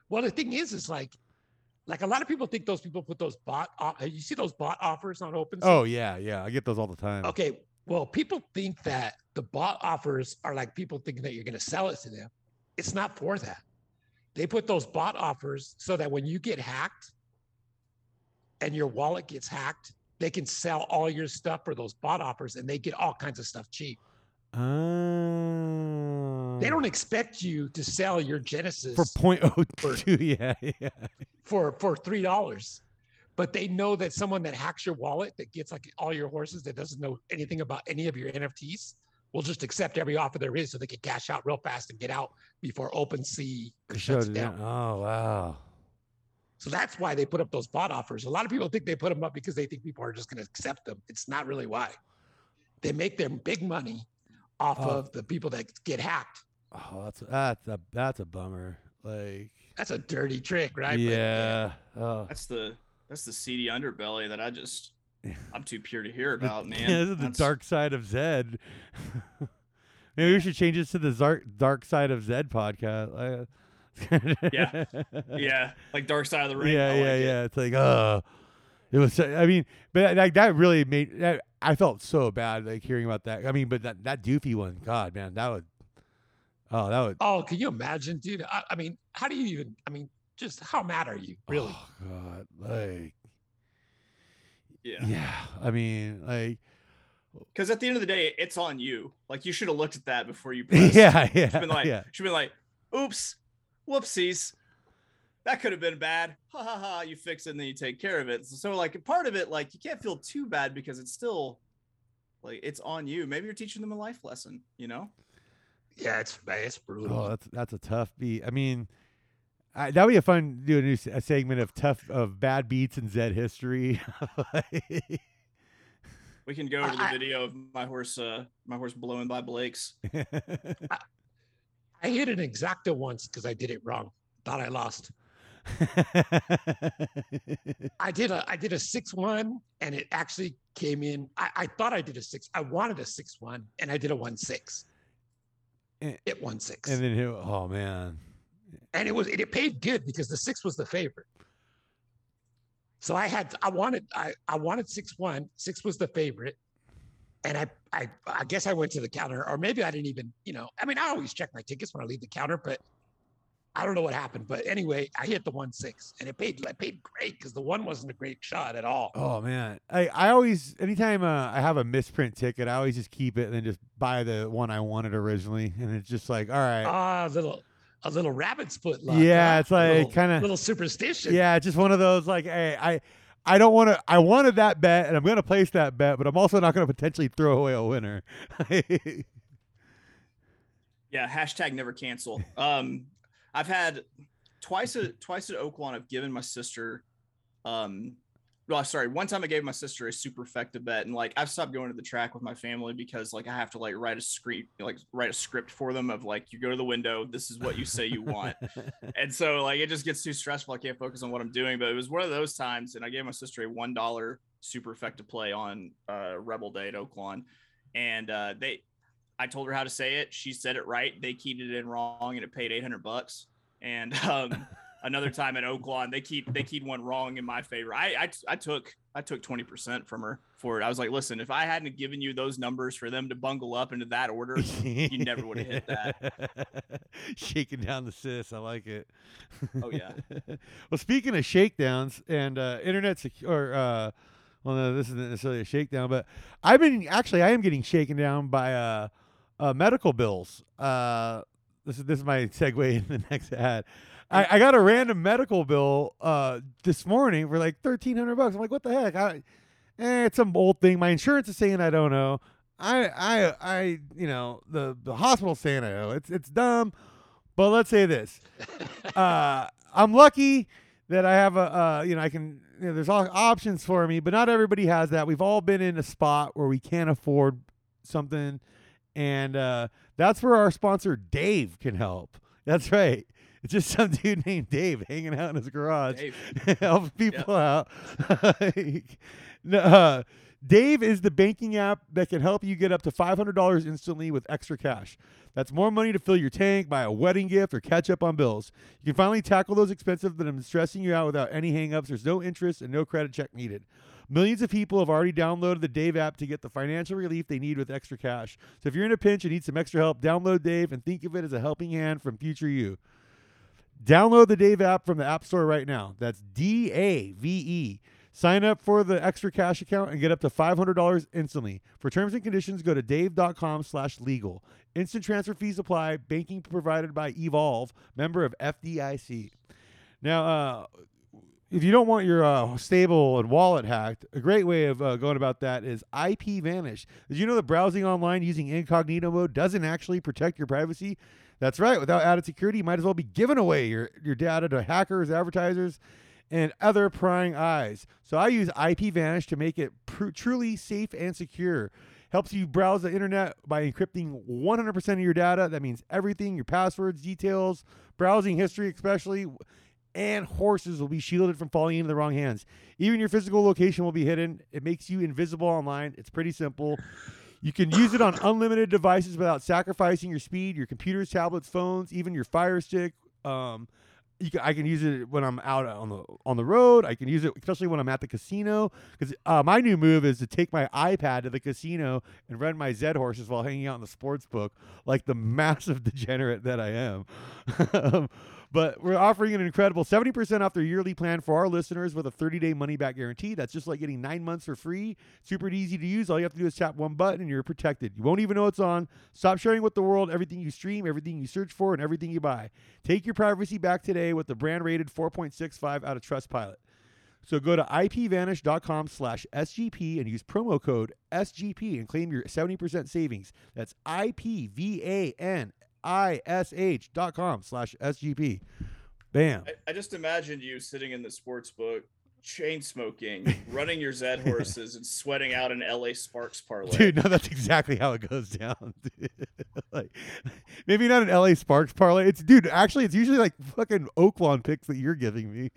Well, the thing is, is like, like a lot of people think those people put those bot. off- You see those bot offers on OpenSea. oh yeah, yeah, I get those all the time. Okay. Well, people think that the bot offers are like people thinking that you're going to sell it to them. It's not for that. They put those bot offers so that when you get hacked and your wallet gets hacked, they can sell all your stuff for those bot offers and they get all kinds of stuff cheap. Oh. They don't expect you to sell your Genesis for point oh two. <laughs> <laughs> Yeah, yeah. for for three dollars but they know that someone that hacks your wallet that gets like all your horses that doesn't know anything about any of your nfts will just accept every offer there is so they can cash out real fast and get out before OpenSea shuts Showed it it down. down. Oh wow. So that's why they put up those bot offers. A lot of people think they put them up because they think people are just going to accept them. It's not really why. They make their big money off Oh. of the people that get hacked. Oh, that's that's a that's a bummer. Like, That's a dirty trick, right? But, yeah. Oh. That's the that's the seedy underbelly that I just I'm too pure to hear <laughs> about, man. Yeah, <laughs> this is the dark side of Zed. <laughs> Maybe we should change this to the Zark, dark side of Zed podcast. Yeah. Yeah, like Dark Side of the Ring. yeah, I yeah, like it. yeah. It's like, uh, it was. I mean, but like that really made. That, I felt so bad like hearing about that. I mean, but that that doofy one, God, man, that would. Oh, that would. Oh, can you imagine, dude? I, I mean, how do you even? I mean, just how mad are you, really? Oh, God, like. Yeah. Yeah, I mean, like. Because at the end of the day, it's on you. Like you should have looked at that before you <laughs> pressed. Yeah, yeah, Should been like, yeah. should been like, oops, whoopsies. That could have been bad. Ha ha ha. You fix it and then you take care of it. So, so, like part of it, like you can't feel too bad because it's still like it's on you. Maybe you're teaching them a life lesson, you know? Yeah, it's it's brutal. Oh, that's that's a tough beat. I mean, I, that would be a fun do a new s- a segment of tough of bad beats in Zed history. We can go over the I- I- video of my horse, uh, my horse blowing by Blake's. <laughs> I hit an exacta once because I did it wrong. Thought I lost. <laughs> I did a I did a six one, and it actually came in. I, I thought I did a six. I wanted a six one, and I did a one six. Eh, It won six, and then, it- oh man, and it was it, it paid good because the six was the favorite. So I had I wanted I I wanted six one. Six was the favorite, and I I I guess I went to the counter, or maybe I didn't even you know. I mean, I always check my tickets when I leave the counter, but I don't know what happened. But anyway, I hit the one six, and it paid it paid great because the one wasn't a great shot at all. oh man. I I always anytime uh, I have a misprint ticket, I always just keep it and then just buy the one I wanted originally, and it's just like, all right, Ah, a little a little rabbit's foot luck. Yeah, huh? it's like kinda- a little superstition. yeah, it's just one of those like, hey, I. I don't want to. I wanted that bet, and I'm going to place that bet, but I'm also not going to potentially throw away a winner. <laughs> Yeah, hashtag never cancel. Um, I've had twice at twice at Oaklawn. I've given my sister, um, well, sorry, one time I gave my sister a super effective bet, and like I've stopped going to the track with my family because like I have to like write a script, like write a script for them of like you go to the window, this is what you say you want, <laughs> and so like it just gets too stressful. I can't focus on what I'm doing. But it was one of those times, and I gave my sister a one dollar super effective play on uh, Rebel Day at Oaklawn, and uh, they I told her how to say it. She said it right. They keyed it in wrong, and it paid eight hundred bucks. And um, <laughs> another time at Oaklawn, they keyed they keyed one wrong in my favor. I, I I took I took 20% from her for it. I was like, listen, if I hadn't given you those numbers for them to bungle up into that order, you never would have hit that. <laughs> Shaking down the sis. I like it. Oh, yeah. <laughs> well, speaking of shakedowns and uh, internet sec- or uh, well, no, this isn't necessarily a shakedown, but I've been actually I am getting shaken down by uh, uh medical bills. Uh, this is this is my segue <laughs> in the next ad. I, I got a random medical bill uh this morning for like thirteen hundred bucks. I'm like, what the heck? I, eh, it's some old thing. My insurance is saying I don't know. I I I you know the the hospital's saying I know. It's it's dumb, but let's say this. <laughs> uh, I'm lucky that I have a uh, you know I can you know, there's all options for me, but not everybody has that. We've all been in a spot where we can't afford something, and uh, that's where our sponsor Dave can help. That's right. It's just some <laughs> dude named Dave hanging out in his garage, Dave. <laughs> helping people out. <laughs> No, uh, Dave is the banking app that can help you get up to $500 instantly with extra cash. That's more money to fill your tank, buy a wedding gift, or catch up on bills. You can finally tackle those expenses that have been stressing you out without any hangups. There's no interest and no credit check needed. Millions of people have already downloaded the Dave app to get the financial relief they need with extra cash. So if you're in a pinch and need some extra help, download Dave and think of it as a helping hand from future you. Download the Dave app from the App Store right now. That's D A V E. Sign up for the extra cash account and get up to $500 instantly. For terms and conditions, go to dave.com slash legal. Instant transfer fees apply. Banking provided by Evolve, member of FDIC. Now, uh, if you don't want your uh, stable and wallet hacked, a great way of uh, going about that is IP Vanish. Did you know that browsing online using incognito mode doesn't actually protect your privacy? That's right. Without added security, you might as well be giving away your, your data to hackers, advertisers, and other prying eyes. So I use IP Vanish to make it pr- truly safe and secure. Helps you browse the internet by encrypting 100% of your data. That means everything, your passwords, details, browsing history, especially, and horses will be shielded from falling into the wrong hands. Even your physical location will be hidden. It makes you invisible online. It's pretty simple. You can use it on <coughs> unlimited devices without sacrificing your speed, your computers, tablets, phones, even your Fire Stick. Um, you can, I can use it when I'm out on the on the road. I can use it especially when I'm at the casino because uh, my new move is to take my iPad to the casino and run my Z horses while hanging out in the sports book, like the <laughs> massive degenerate that I am. <laughs> But we're offering an incredible 70% off their yearly plan for our listeners with a 30-day money-back guarantee. That's just like getting nine months for free. Super easy to use. All you have to do is tap one button and you're protected. You won't even know it's on. Stop sharing with the world everything you stream, everything you search for, and everything you buy. Take your privacy back today with the brand rated 4.65 out of Trustpilot. So go to ipvanish.com slash SGP and use promo code SGP and claim your 70% savings. That's I-P-V-A-N-I-S-H dot com slash SGP. Bam. I, I just imagined you sitting in the sports book, chain smoking, running your Z horses, and sweating out an LA Sparks parlay. Dude, no, that's exactly how it goes down. <laughs> like, maybe not an LA Sparks parlay. It's dude. Actually, it's usually like fucking Oaklawn picks that you're giving me.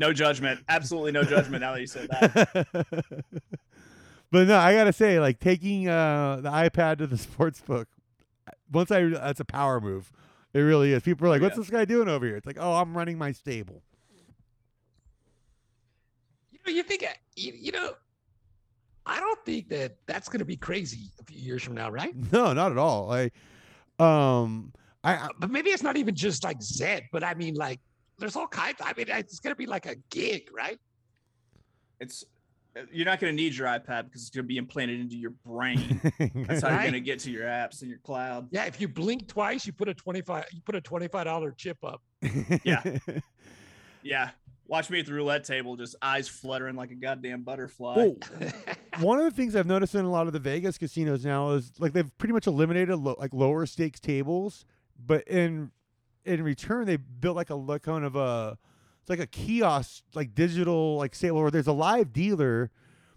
No judgment. Absolutely no judgment now that you said that. <laughs> but no, I gotta say, like taking uh, the iPad to the sports book. Once I, that's a power move. It really is. People are like, "What's yeah. this guy doing over here?" It's like, "Oh, I'm running my stable." You know, you think, uh, you, you know, I don't think that that's going to be crazy a few years from now, right? <laughs> No, not at all. Like, um, I, I but maybe it's not even just like Zed, but I mean, like, there's all kinds. I mean, it's going to be like a gig, right? It's you're not going to need your iPad because it's going to be implanted into your brain. <laughs> That's how you're going to get to your apps and your cloud. Yeah. If you blink twice, you put a 25, you put a $25 chip up. Yeah. <laughs> Yeah. Watch me at the roulette table, just eyes fluttering like a goddamn butterfly. Well, <laughs> one of the things I've noticed in a lot of the Vegas casinos now is like they've pretty much eliminated lo- like lower stakes tables, but in in return they built like a like kind of a it's like a kiosk like digital like say where there's a live dealer,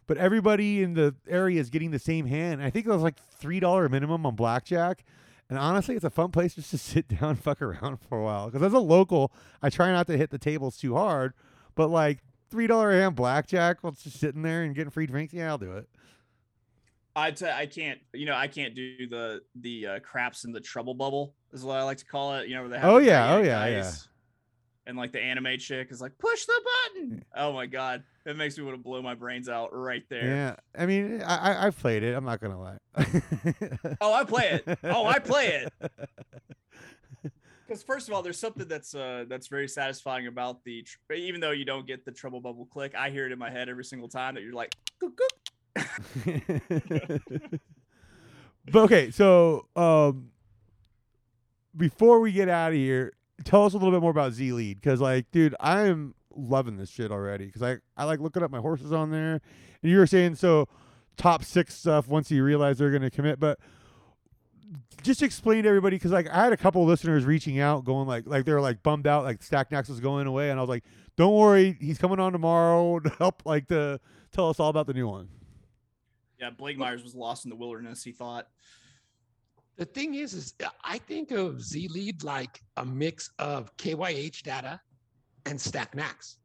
but everybody in the area is getting the same hand. I think it was like three dollar minimum on blackjack. And honestly, it's a fun place just to <laughs> sit down and fuck around for a while. Because as a local, I try not to hit the tables too hard. But like three dollar a hand blackjack, while it's just sitting there and getting free drinks. Yeah, I'll do it. I t- I can't, you know, I can't do the the uh, craps in the trouble bubble is what I like to call it. You know, where they have Oh, yeah, oh, yeah, yeah. And like the anime chick is like push the button. Oh my god, it makes me want to blow my brains out right there. Yeah, I mean, I I played it. I'm not gonna lie. Oh, I play it. Oh, I play it. <laughs> Because first of all, there's something that's uh that's very satisfying about the tr- even though you don't get the trouble bubble click, I hear it in my head every single time that you're like, "Gook, gook." <laughs> but okay, so um, before we get out of here, tell us a little bit more about ZLead because, like, dude, I am loving this shit already because I I like looking up my horses on there, and you were saying so top six stuff once you realize they're gonna commit, but just explain to everybody because like I had a couple listeners reaching out, going like like they're like bummed out, like StackedNaks was going away, and I was like, don't worry, he's coming on tomorrow to help like to tell us all about the new one. Yeah, Blake Myers was lost in the wilderness. He thought. The thing is, is uh, I think of ZLead like a mix of KYH data and StackedNaks.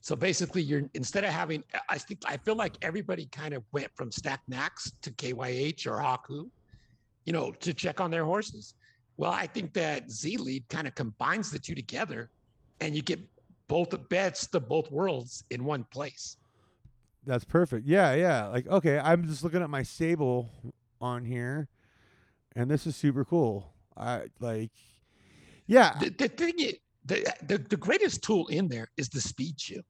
So basically, you're instead of having, uh, I think I feel like everybody kind of went from StackedNaks to KYH or Hawku, you know, to check on their horses. Well, I think that ZLead kind of combines the two together, and you get both the bets to both worlds in one place. That's perfect. Yeah, yeah. Like, okay, I'm just looking at my stable on here, and this is super cool. I like, yeah, The, the thing is, the, the the greatest tool in there is the Speed Chute.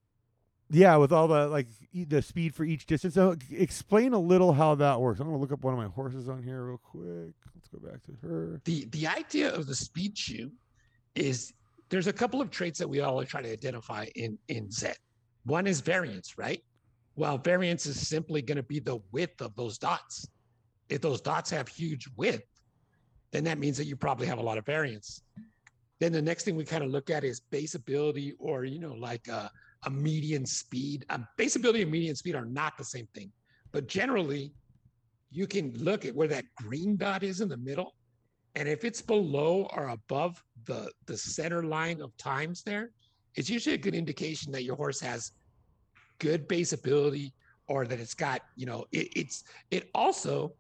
yeah. With all the like the speed for each distance. So, explain a little how that works. I'm gonna look up one of my horses on here real quick. Let's go back to her. the the idea of the Speed Chute is there's a couple of traits that we all try to identify in in Z. One is variance, right? Well, variance is simply going to be the width of those dots. If those dots have huge width, then that means that you probably have a lot of variance. Then the next thing we kind of look at is base ability, or you know, like a, a median speed. Um, base ability and median speed are not the same thing, but generally, you can look at where that green dot is in the middle and if it's below or above the the center line of times there, it's usually a good indication that your horse has good base ability or that it's got, you know, it, it's it also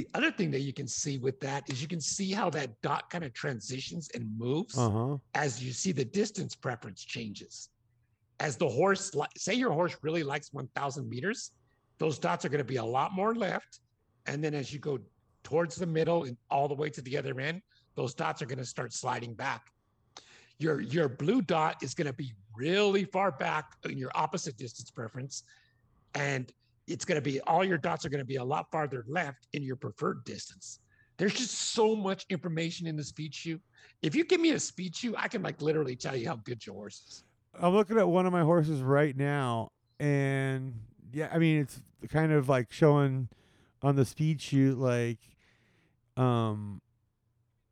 the other thing that you can see with that is you can see how that dot kind of transitions and moves Uh huh. as you see the distance preference changes. As the horse, say your horse really likes 1000 meters, those dots are going to be a lot more left. And then as you go towards the middle and all the way to the other end, those dots are going to start sliding back. Your, your blue dot is going to be really far back in your opposite distance preference. And it's going to be all your dots are going to be a lot farther left in your preferred distance. There's just so much information in the Speed Chute. If you give me a Speed Chute, I can like literally tell you how good your horse is. I'm looking at one of my horses right now, and yeah, I mean it's kind of like showing on the Speed Chute like um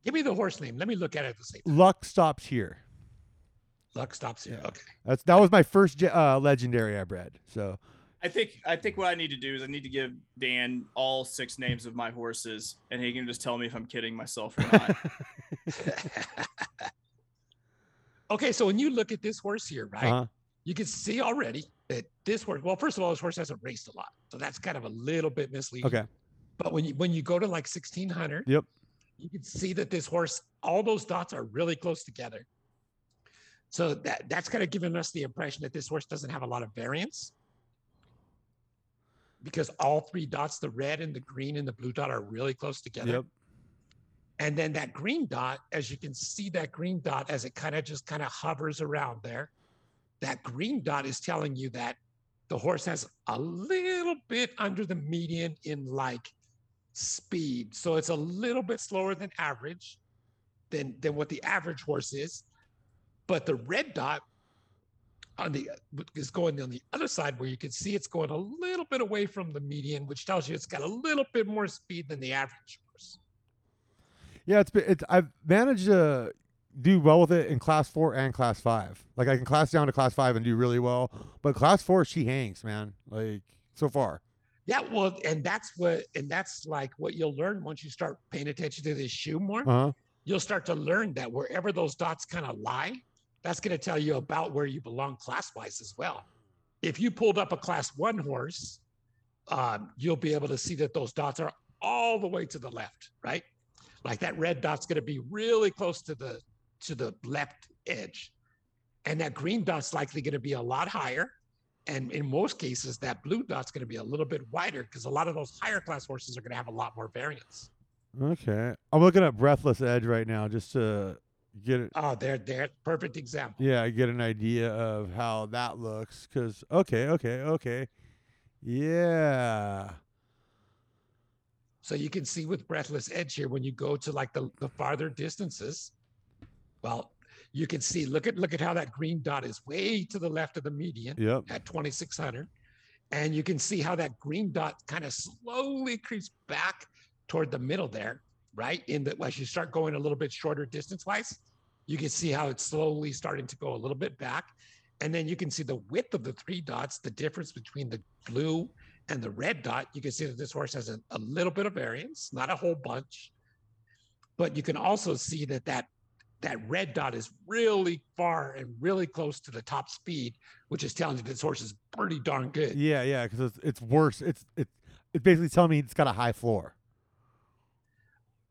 Give me the horse name. Let me look at it at the same time. luck stops here. Luck stops here. Yeah. Okay. That's that was my first uh, legendary I bred. So I think I think what I need to do is I need to give Dan all six names of my horses, and he can just tell me if I'm kidding myself or not. <laughs> okay. So when you look at this horse here, right, uh-huh. you can see already that this horse, well, first of all, this horse hasn't raced a lot. So that's kind of a little bit misleading. okay, But when you when you go to like 1600, Yep. you can see that this horse, all those dots are really close together. So that that's kind of giving us the impression that this horse doesn't have a lot of variance. Because all three dots, the red and the green and the blue dot, are really close together. yep, And then that green dot, as you can see, that green dot as it kind of just kind of hovers around there, that green dot is telling you that the horse has a little bit under the median in like speed. So it's a little bit slower than average than, than what the average horse is. But the red dot on the is going on the other side where you can see it's going a little bit away from the median, which tells you it's got a little bit more speed than the average horse. yeah. It's been it's I've managed to do well with it in class four and class five. Like I can class down to class five and do really well, but class four she hangs, man. Like so far. Yeah, well, and that's what, and that's like what you'll learn once you start paying attention to this chute more. Uh huh. You'll start to learn that wherever those dots kind of lie, that's going to tell you about where you belong class wise as well. If you pulled up a class one horse, um, you'll be able to see that those dots are all the way to the left, right? Like that red dot's going to be really close to the to the left edge. and that green dot's likely going to be a lot higher. And in most cases, that blue dot's going to be a little bit wider because a lot of those higher class horses are going to have a lot more variance. Okay. I'm looking at Breathless Edge right now just to get it. Oh, they're they're perfect example. Yeah, I get an idea of how that looks. Cause okay, okay, okay. Yeah. So you can see with breathless edge here when you go to like the, the farther distances, well, you can see look at look at how that green dot is way to the left of the median Yep. at 2600 and you can see how that green dot kind of slowly creeps back toward the middle there right in the as you start going a little bit shorter distance wise you can see how it's slowly starting to go a little bit back and then you can see the width of the three dots the difference between the blue and the red dot you can see that this horse has a, a little bit of variance not a whole bunch but you can also see that that that red dot is really far and really close to the top speed, which is telling you this horse is pretty darn good. Yeah, yeah, because it's, it's worse. It's it's it's basically telling me it's got a high floor.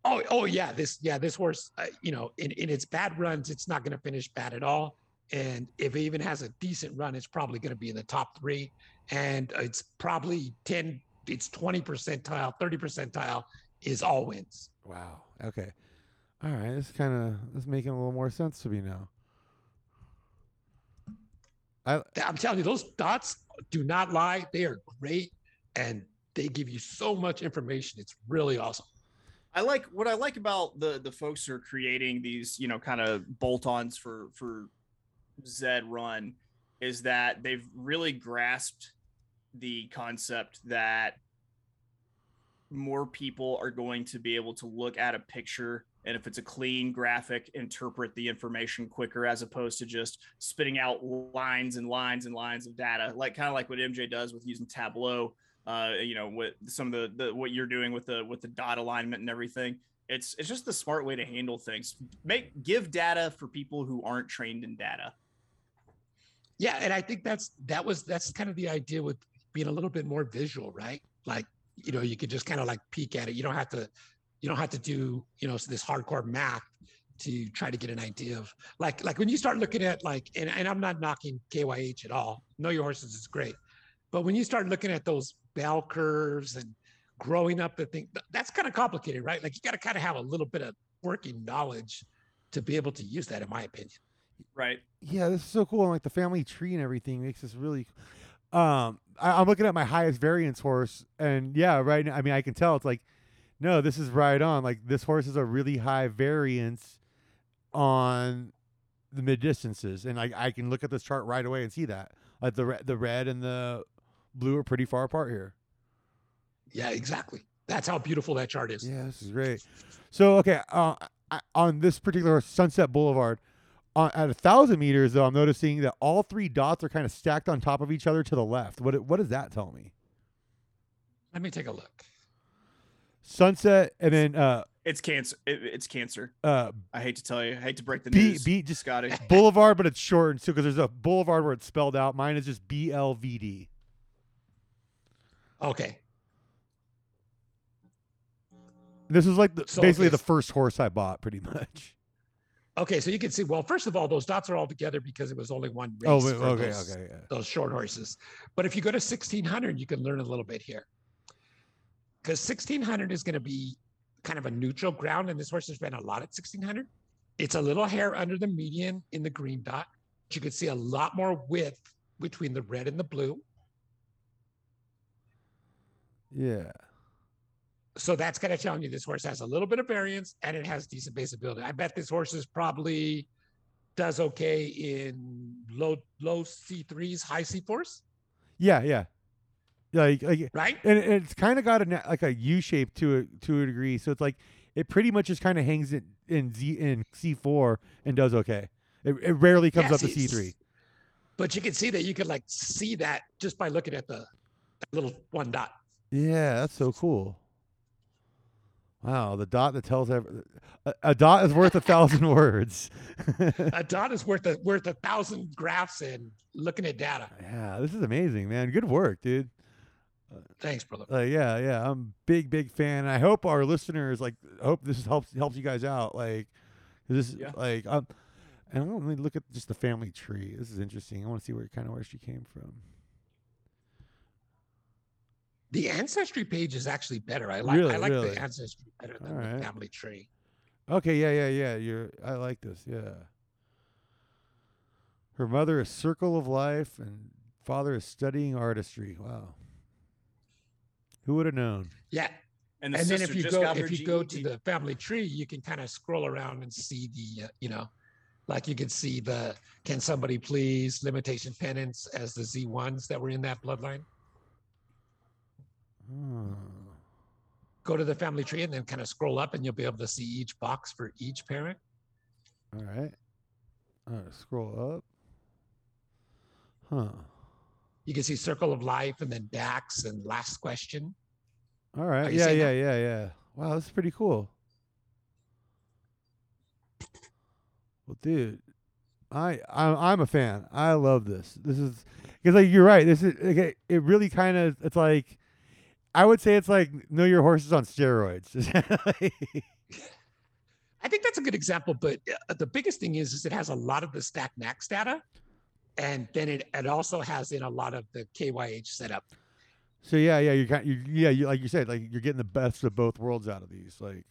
Oh, oh yeah, this yeah this horse, uh, you know, in in its bad runs, it's not going to finish bad at all. And if it even has a decent run, it's probably going to be in the top three, and it's probably ten, it's twenty percentile, thirty percentile is all wins. Wow. Okay. All right. This kind of this is making a little more sense to me now. I I'm telling you, those dots do not lie. They are great, and they give you so much information. It's really awesome. I like what I like about the the folks who are creating these, you know, kind of bolt-ons for for Zed Run is that they've really grasped the concept that more people are going to be able to look at a picture and if it's a clean graphic interpret the information quicker as opposed to just spitting out lines and lines and lines of data like kind of like what mj does with using tableau uh, you know, what some of the, the what you're doing with the with the dot alignment and everything. It's it's just the smart way to handle things. Make give data for people who aren't trained in data. Yeah, and I think that's that was that's kind of the idea with being a little bit more visual, right? Like, you know, you could just kind of like peek at it. You don't have to you don't have to do, you know, this hardcore math to try to get an idea of like like when you start looking at like and, and I'm not knocking KYH at all. Know your horses is great. But when you start looking at those bell curves and growing up the thing, that's kind of complicated, right? Like you got to kind of have a little bit of working knowledge to be able to use that, in my opinion. Right. yeah, this is so cool. And like the family tree and everything makes this really. Um, I, I'm looking at my highest variance horse, and yeah, right. now I mean, I can tell it's like, no, this is right on. Like this horse is a really high variance on the mid distances, and I I can look at this chart right away and see that. Like the re- the red and the blue are pretty far apart here. Yeah, exactly. That's how beautiful that chart is. Yeah, this is great. So okay, uh, I, on this particular Sunset Boulevard, on, at a thousand meters, though, I'm noticing that all three dots are kind of stacked on top of each other to the left. What what does that tell me? Let me take a look. Sunset, and then uh It's cancer. It, it's cancer. uh I hate to tell you. I hate to break the B news. B just Scotty. <laughs> Boulevard, but it's shortened too because there's a Boulevard where it's spelled out. Mine is just B L V D. Okay. This is like the, So, basically okay, the first horse I bought, pretty <laughs> much. Okay, so you can see. Well, first of all, those dots are all together because it was only one oh, race. Oh, okay, those, okay, yeah. Those short horses. But if you go to 1600, you can learn a little bit here. Because 1600 is going to be kind of a neutral ground, and this horse has been a lot at 1600. It's a little hair under the median in the green dot. You can see a lot more width between the red and the blue. Yeah. So that's kind of telling you this horse has a little bit of variance and it has decent base ability. I bet this horse is probably does okay in low low C3s, high C4s, Yeah, yeah. Like like right? and and it's kind of got a like a U shape to it to a degree. So it's like it pretty much just kind of hangs in in Z in C four and does okay. It, it rarely comes Yeah, up to C three. But you can see that you could like see that just by looking at the little one dot. Yeah, that's so cool. Wow, the dot that tells every, a, a dot is worth a thousand <laughs> words. A dot is worth a worth a thousand graphs and looking at data. yeah, this is amazing, man. Good work, dude. Thanks, brother. Uh, yeah, yeah, I'm big, big fan. I hope our listeners like. Hope this helps helps you guys out. Like, this is Yeah. like um, And let me look at just the family tree. This is interesting. I want to see where kind of where she came from. The ancestry page is actually better. I like Really, I like really? the ancestry better than Alright. the family tree. Okay, yeah, yeah, yeah. You're. I like this. Yeah. Her mother is circle of life, and father is studying artistry. Wow. Who would have known? Yeah. And the and then if you go if you go to the family tree, you can kind of scroll around and see the uh, you know, like you can see the can somebody please limitation penance as the Z ones that were in that bloodline. Hmm. Go to the family tree and then kind of scroll up, and you'll be able to see each box for each parent. All right. All right. Scroll up. Huh. You can see circle of life and then Dax and last question. All right. Yeah, yeah, that? yeah, yeah. Wow, that's pretty cool. Well, dude, I I'm, I'm a fan. I love this. This is because like you're right. This is okay. It really kind of it's like I would say it's like know your horses on steroids. <laughs> I think that's a good example, but uh, the biggest thing is, is it has a lot of the StackedNaks data, and then it, it also has in a lot of the KYH setup. so yeah, yeah, you kind you yeah, you like you said, like you're getting the best of both worlds out of these. Like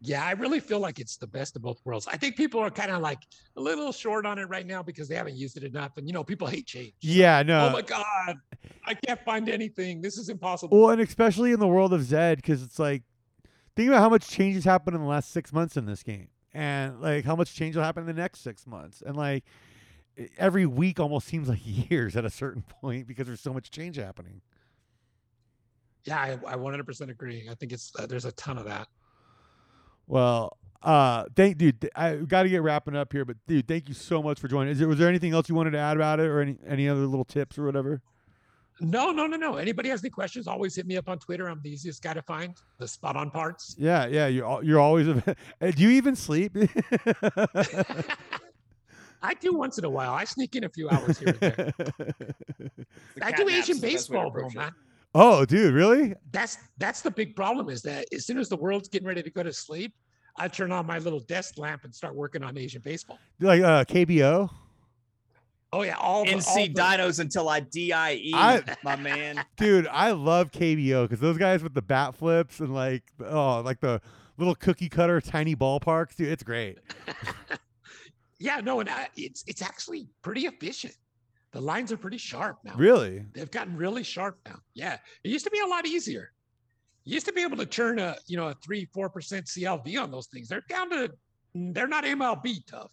Yeah, I really feel like it's the best of both worlds. I think people are kind of like a little short on it right now because they haven't used it enough, and you know, people hate change. yeah, no. Oh my god, I can't find anything. This is impossible. Well, and especially in the world of Zed, because it's like, think about how much change has happened in the last six months in this game, and like how much change will happen in the next six months, and like every week almost seems like <laughs> years at a certain point because there's so much change happening. Yeah, I, I 100% agree. I think it's uh, there's a ton of that. Well, uh, thank dude. I got to get wrapping up here, but dude, thank you so much for joining. Is there was there anything else you wanted to add about it, or any any other little tips or whatever? No, no, no, no. Anybody has any questions? Always hit me up on Twitter. I'm the easiest guy to find. The spot on parts. Yeah, yeah. You're you're always. av- Uh, <laughs> Do you even sleep? <laughs> I do once in a while. I sneak in a few hours here and there. <laughs> The I do Asian the best way to baseball, though, approach it. man. Oh, dude, really? That's that's the big problem. Is that as soon as the world's getting ready to go to sleep, I turn on my little desk lamp and start working on Asian baseball. Like uh, KBO? Oh yeah, all the, all NC the- Dinos until I DIE, I- my man. <laughs> Dude, I love KBO because those guys with the bat flips and like oh, like the little cookie cutter tiny ballparks, dude, it's great. <laughs> Yeah, no, and I, it's it's actually pretty efficient. The lines are pretty sharp now. Really? They've gotten really sharp now. Yeah, it used to be a lot easier. You used to be able to turn a you know a three four percent CLV on those things. They're down to mm, they're not MLB tough,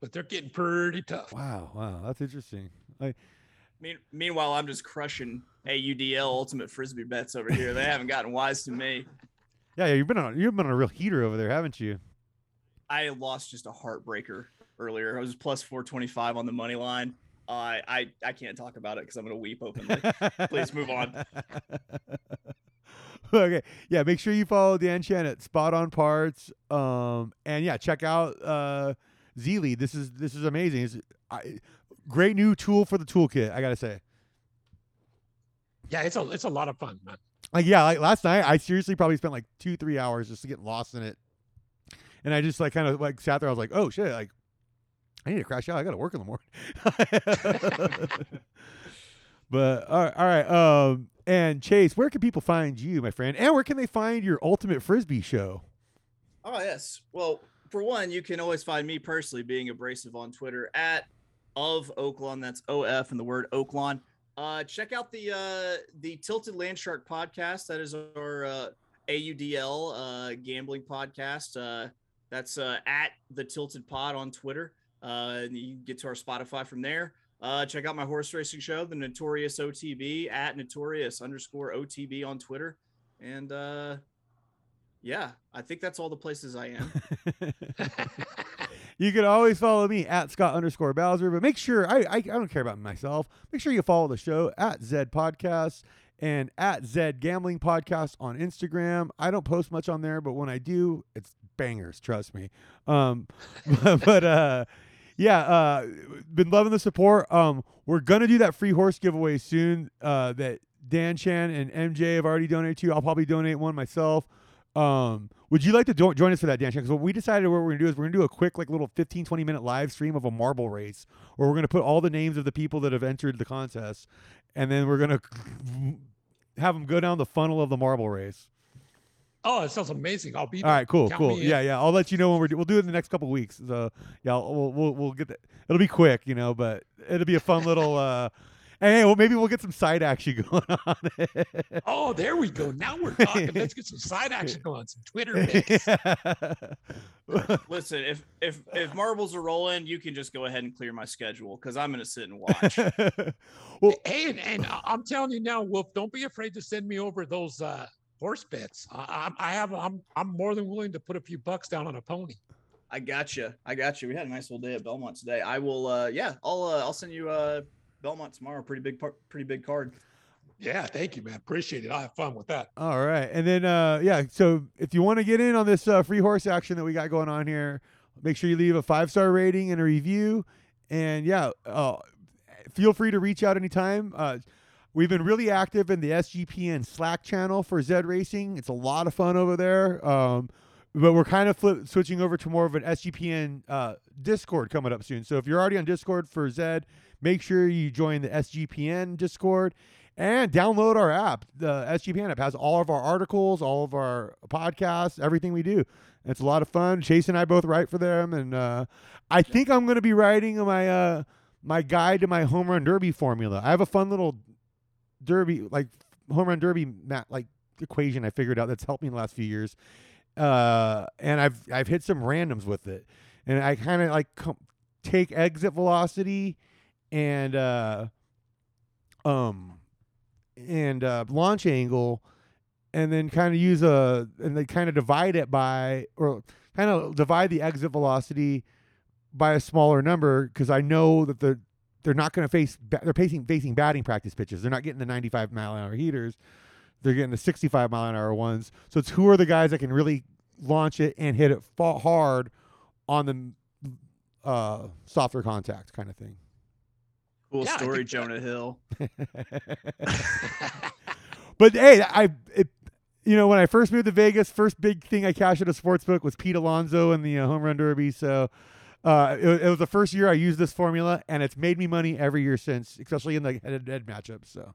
but they're getting pretty tough. Wow, wow, that's interesting. Like, Mean, meanwhile, I'm just crushing AUDL Ultimate Frisbee bets over here. They haven't gotten wise to me. yeah, <laughs> yeah, you've been on you've been on a real heater over there, haven't you? I lost just a heartbreaker earlier. I was plus 425 on the money line. Uh, I I can't talk about it because I'm gonna weep openly. Please move on. <laughs> okay, yeah, make sure you follow DanShan at Spot On Parts. Um, and yeah, check out uh ZLead. This is this is amazing. It's I, great new tool for the toolkit. I gotta say. Yeah, it's a it's a lot of fun, man. like yeah like last night i seriously probably spent like two three hours just to get lost in it and i just like kind of like sat there i was like oh shit like i need to crash out i gotta work in the morning <laughs> but all right, all right um and chase where can people find you my friend and where can they find your ultimate frisbee show Oh yes. Well, for one, you can always find me personally being abrasive on Twitter at of Oaklawn. That's O F and the word Oaklawn. Uh, check out the uh, the Tilted Land Shark podcast. That is our uh, AUDL uh, gambling podcast. Uh, that's uh, at the Tilted Pod on Twitter. Uh, and you get to our Spotify from there. Uh, check out my horse racing show, the Notorious OTB at Notorious underscore OTB on Twitter. And uh, yeah, I think that's all the places I am. <laughs> you can always follow me at Scott underscore Bowser, but make sure I, I I don't care about myself. Make sure you follow the show at Zed Podcast and at Zed Gambling Podcast on Instagram. I don't post much on there, but when I do, it's bangers. Trust me. Um, <laughs> but, but uh, yeah, uh, been loving the support. Um, we're gonna do that free horse giveaway soon. Uh, that DanShan and MJ have already donated to. I'll probably donate one myself. Um, would you like to jo- join us for that, Dan? Chan? Because what we decided what we're gonna do is we're gonna do a quick, like, little 15, 20 minute live stream of a marble race, where we're gonna put all the names of the people that have entered the contest, and then we're gonna <laughs> have them go down the funnel of the marble race. Oh, it sounds amazing. I'll be All right, cool, Count cool. me in. Yeah, yeah. I'll let you know when we're do- we'll do it in the next couple weeks. So yeah, I'll- we'll we'll we'll get that. It'll be quick, you know, but it'll be a fun little. <laughs> uh and hey, well, maybe we'll get some side action <laughs> going on. Oh, there we go. Now we're talking. Let's get some side action going. On. Some Twitter <laughs> pics. Listen, if if if marbles are rolling, you can just go ahead and clear my schedule because I'm gonna sit and watch. well, Hey, and, and I- I'm telling you now, Wolf, don't be afraid to send me over those uh, horse bets. I, I I have. I'm I'm more than willing to put a few bucks down on a pony. I got you. I got you. We had a nice little day at Belmont today. I will. uh Yeah, I'll. uh I'll send you uh Belmont tomorrow. Pretty big part. Pretty big card. Yeah, thank you, man. Appreciate it. I have fun with that. All right, and then uh, yeah. So if you want to get in on this uh, free horse action that we got going on here, make sure you leave a five star rating and a review. And yeah, uh, feel free to reach out anytime. Uh, we've been really active in the SGPN Slack channel for Zed Racing. It's a lot of fun over there. Um, but we're kind of flip, switching over to more of an SGPN uh, Discord coming up soon. So if you're already on Discord for Zed, make sure you join the SGPN Discord and download our app. The SGPN app has all of our articles, all of our podcasts, everything we do. It's a lot of fun. Chase and I both write for them, and uh, I think I'm going to be writing my uh, my guide to my home run derby formula. I have a fun little derby, like home run derby, mat, like equation I figured out that's helped me in the last few years. Uh, and I've I've hit some randoms with it, and I kind of like com- take exit velocity and uh, um and uh, launch angle, and then kind of use a and they kind of divide it by or kind of divide the exit velocity by a smaller number because I know that the they're not going to face they're facing facing batting practice pitches. They're not getting the 95 mile an hour heaters. They're getting the 65 mile an hour ones. So it's who are the guys that can really launch it and hit it hard on the uh, softer contact kind of thing. Cool Yeah, story, think that- Jonah Hill. <laughs> <laughs> but hey, I it, you know when I first moved to Vegas, first big thing I cashed at a sports book was Pete Alonso and the uh, home run derby. So uh, it, it was the first year I used this formula, and it's made me money every year since, especially in the head-to-head matchups. So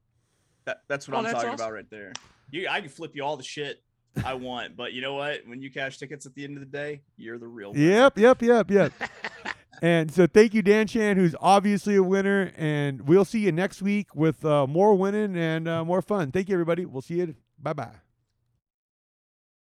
That, that's what Oh, I'm that's talking awesome. about right there. You, I can flip you all the shit I want, but you know what? When you cash tickets at the end of the day, you're the real. winner. yep, yep, yep, yep. <laughs> and so thank you, DanShan, who's obviously a winner, and we'll see you next week with uh, more winning and uh, more fun. Thank you, everybody. We'll see you. Bye bye.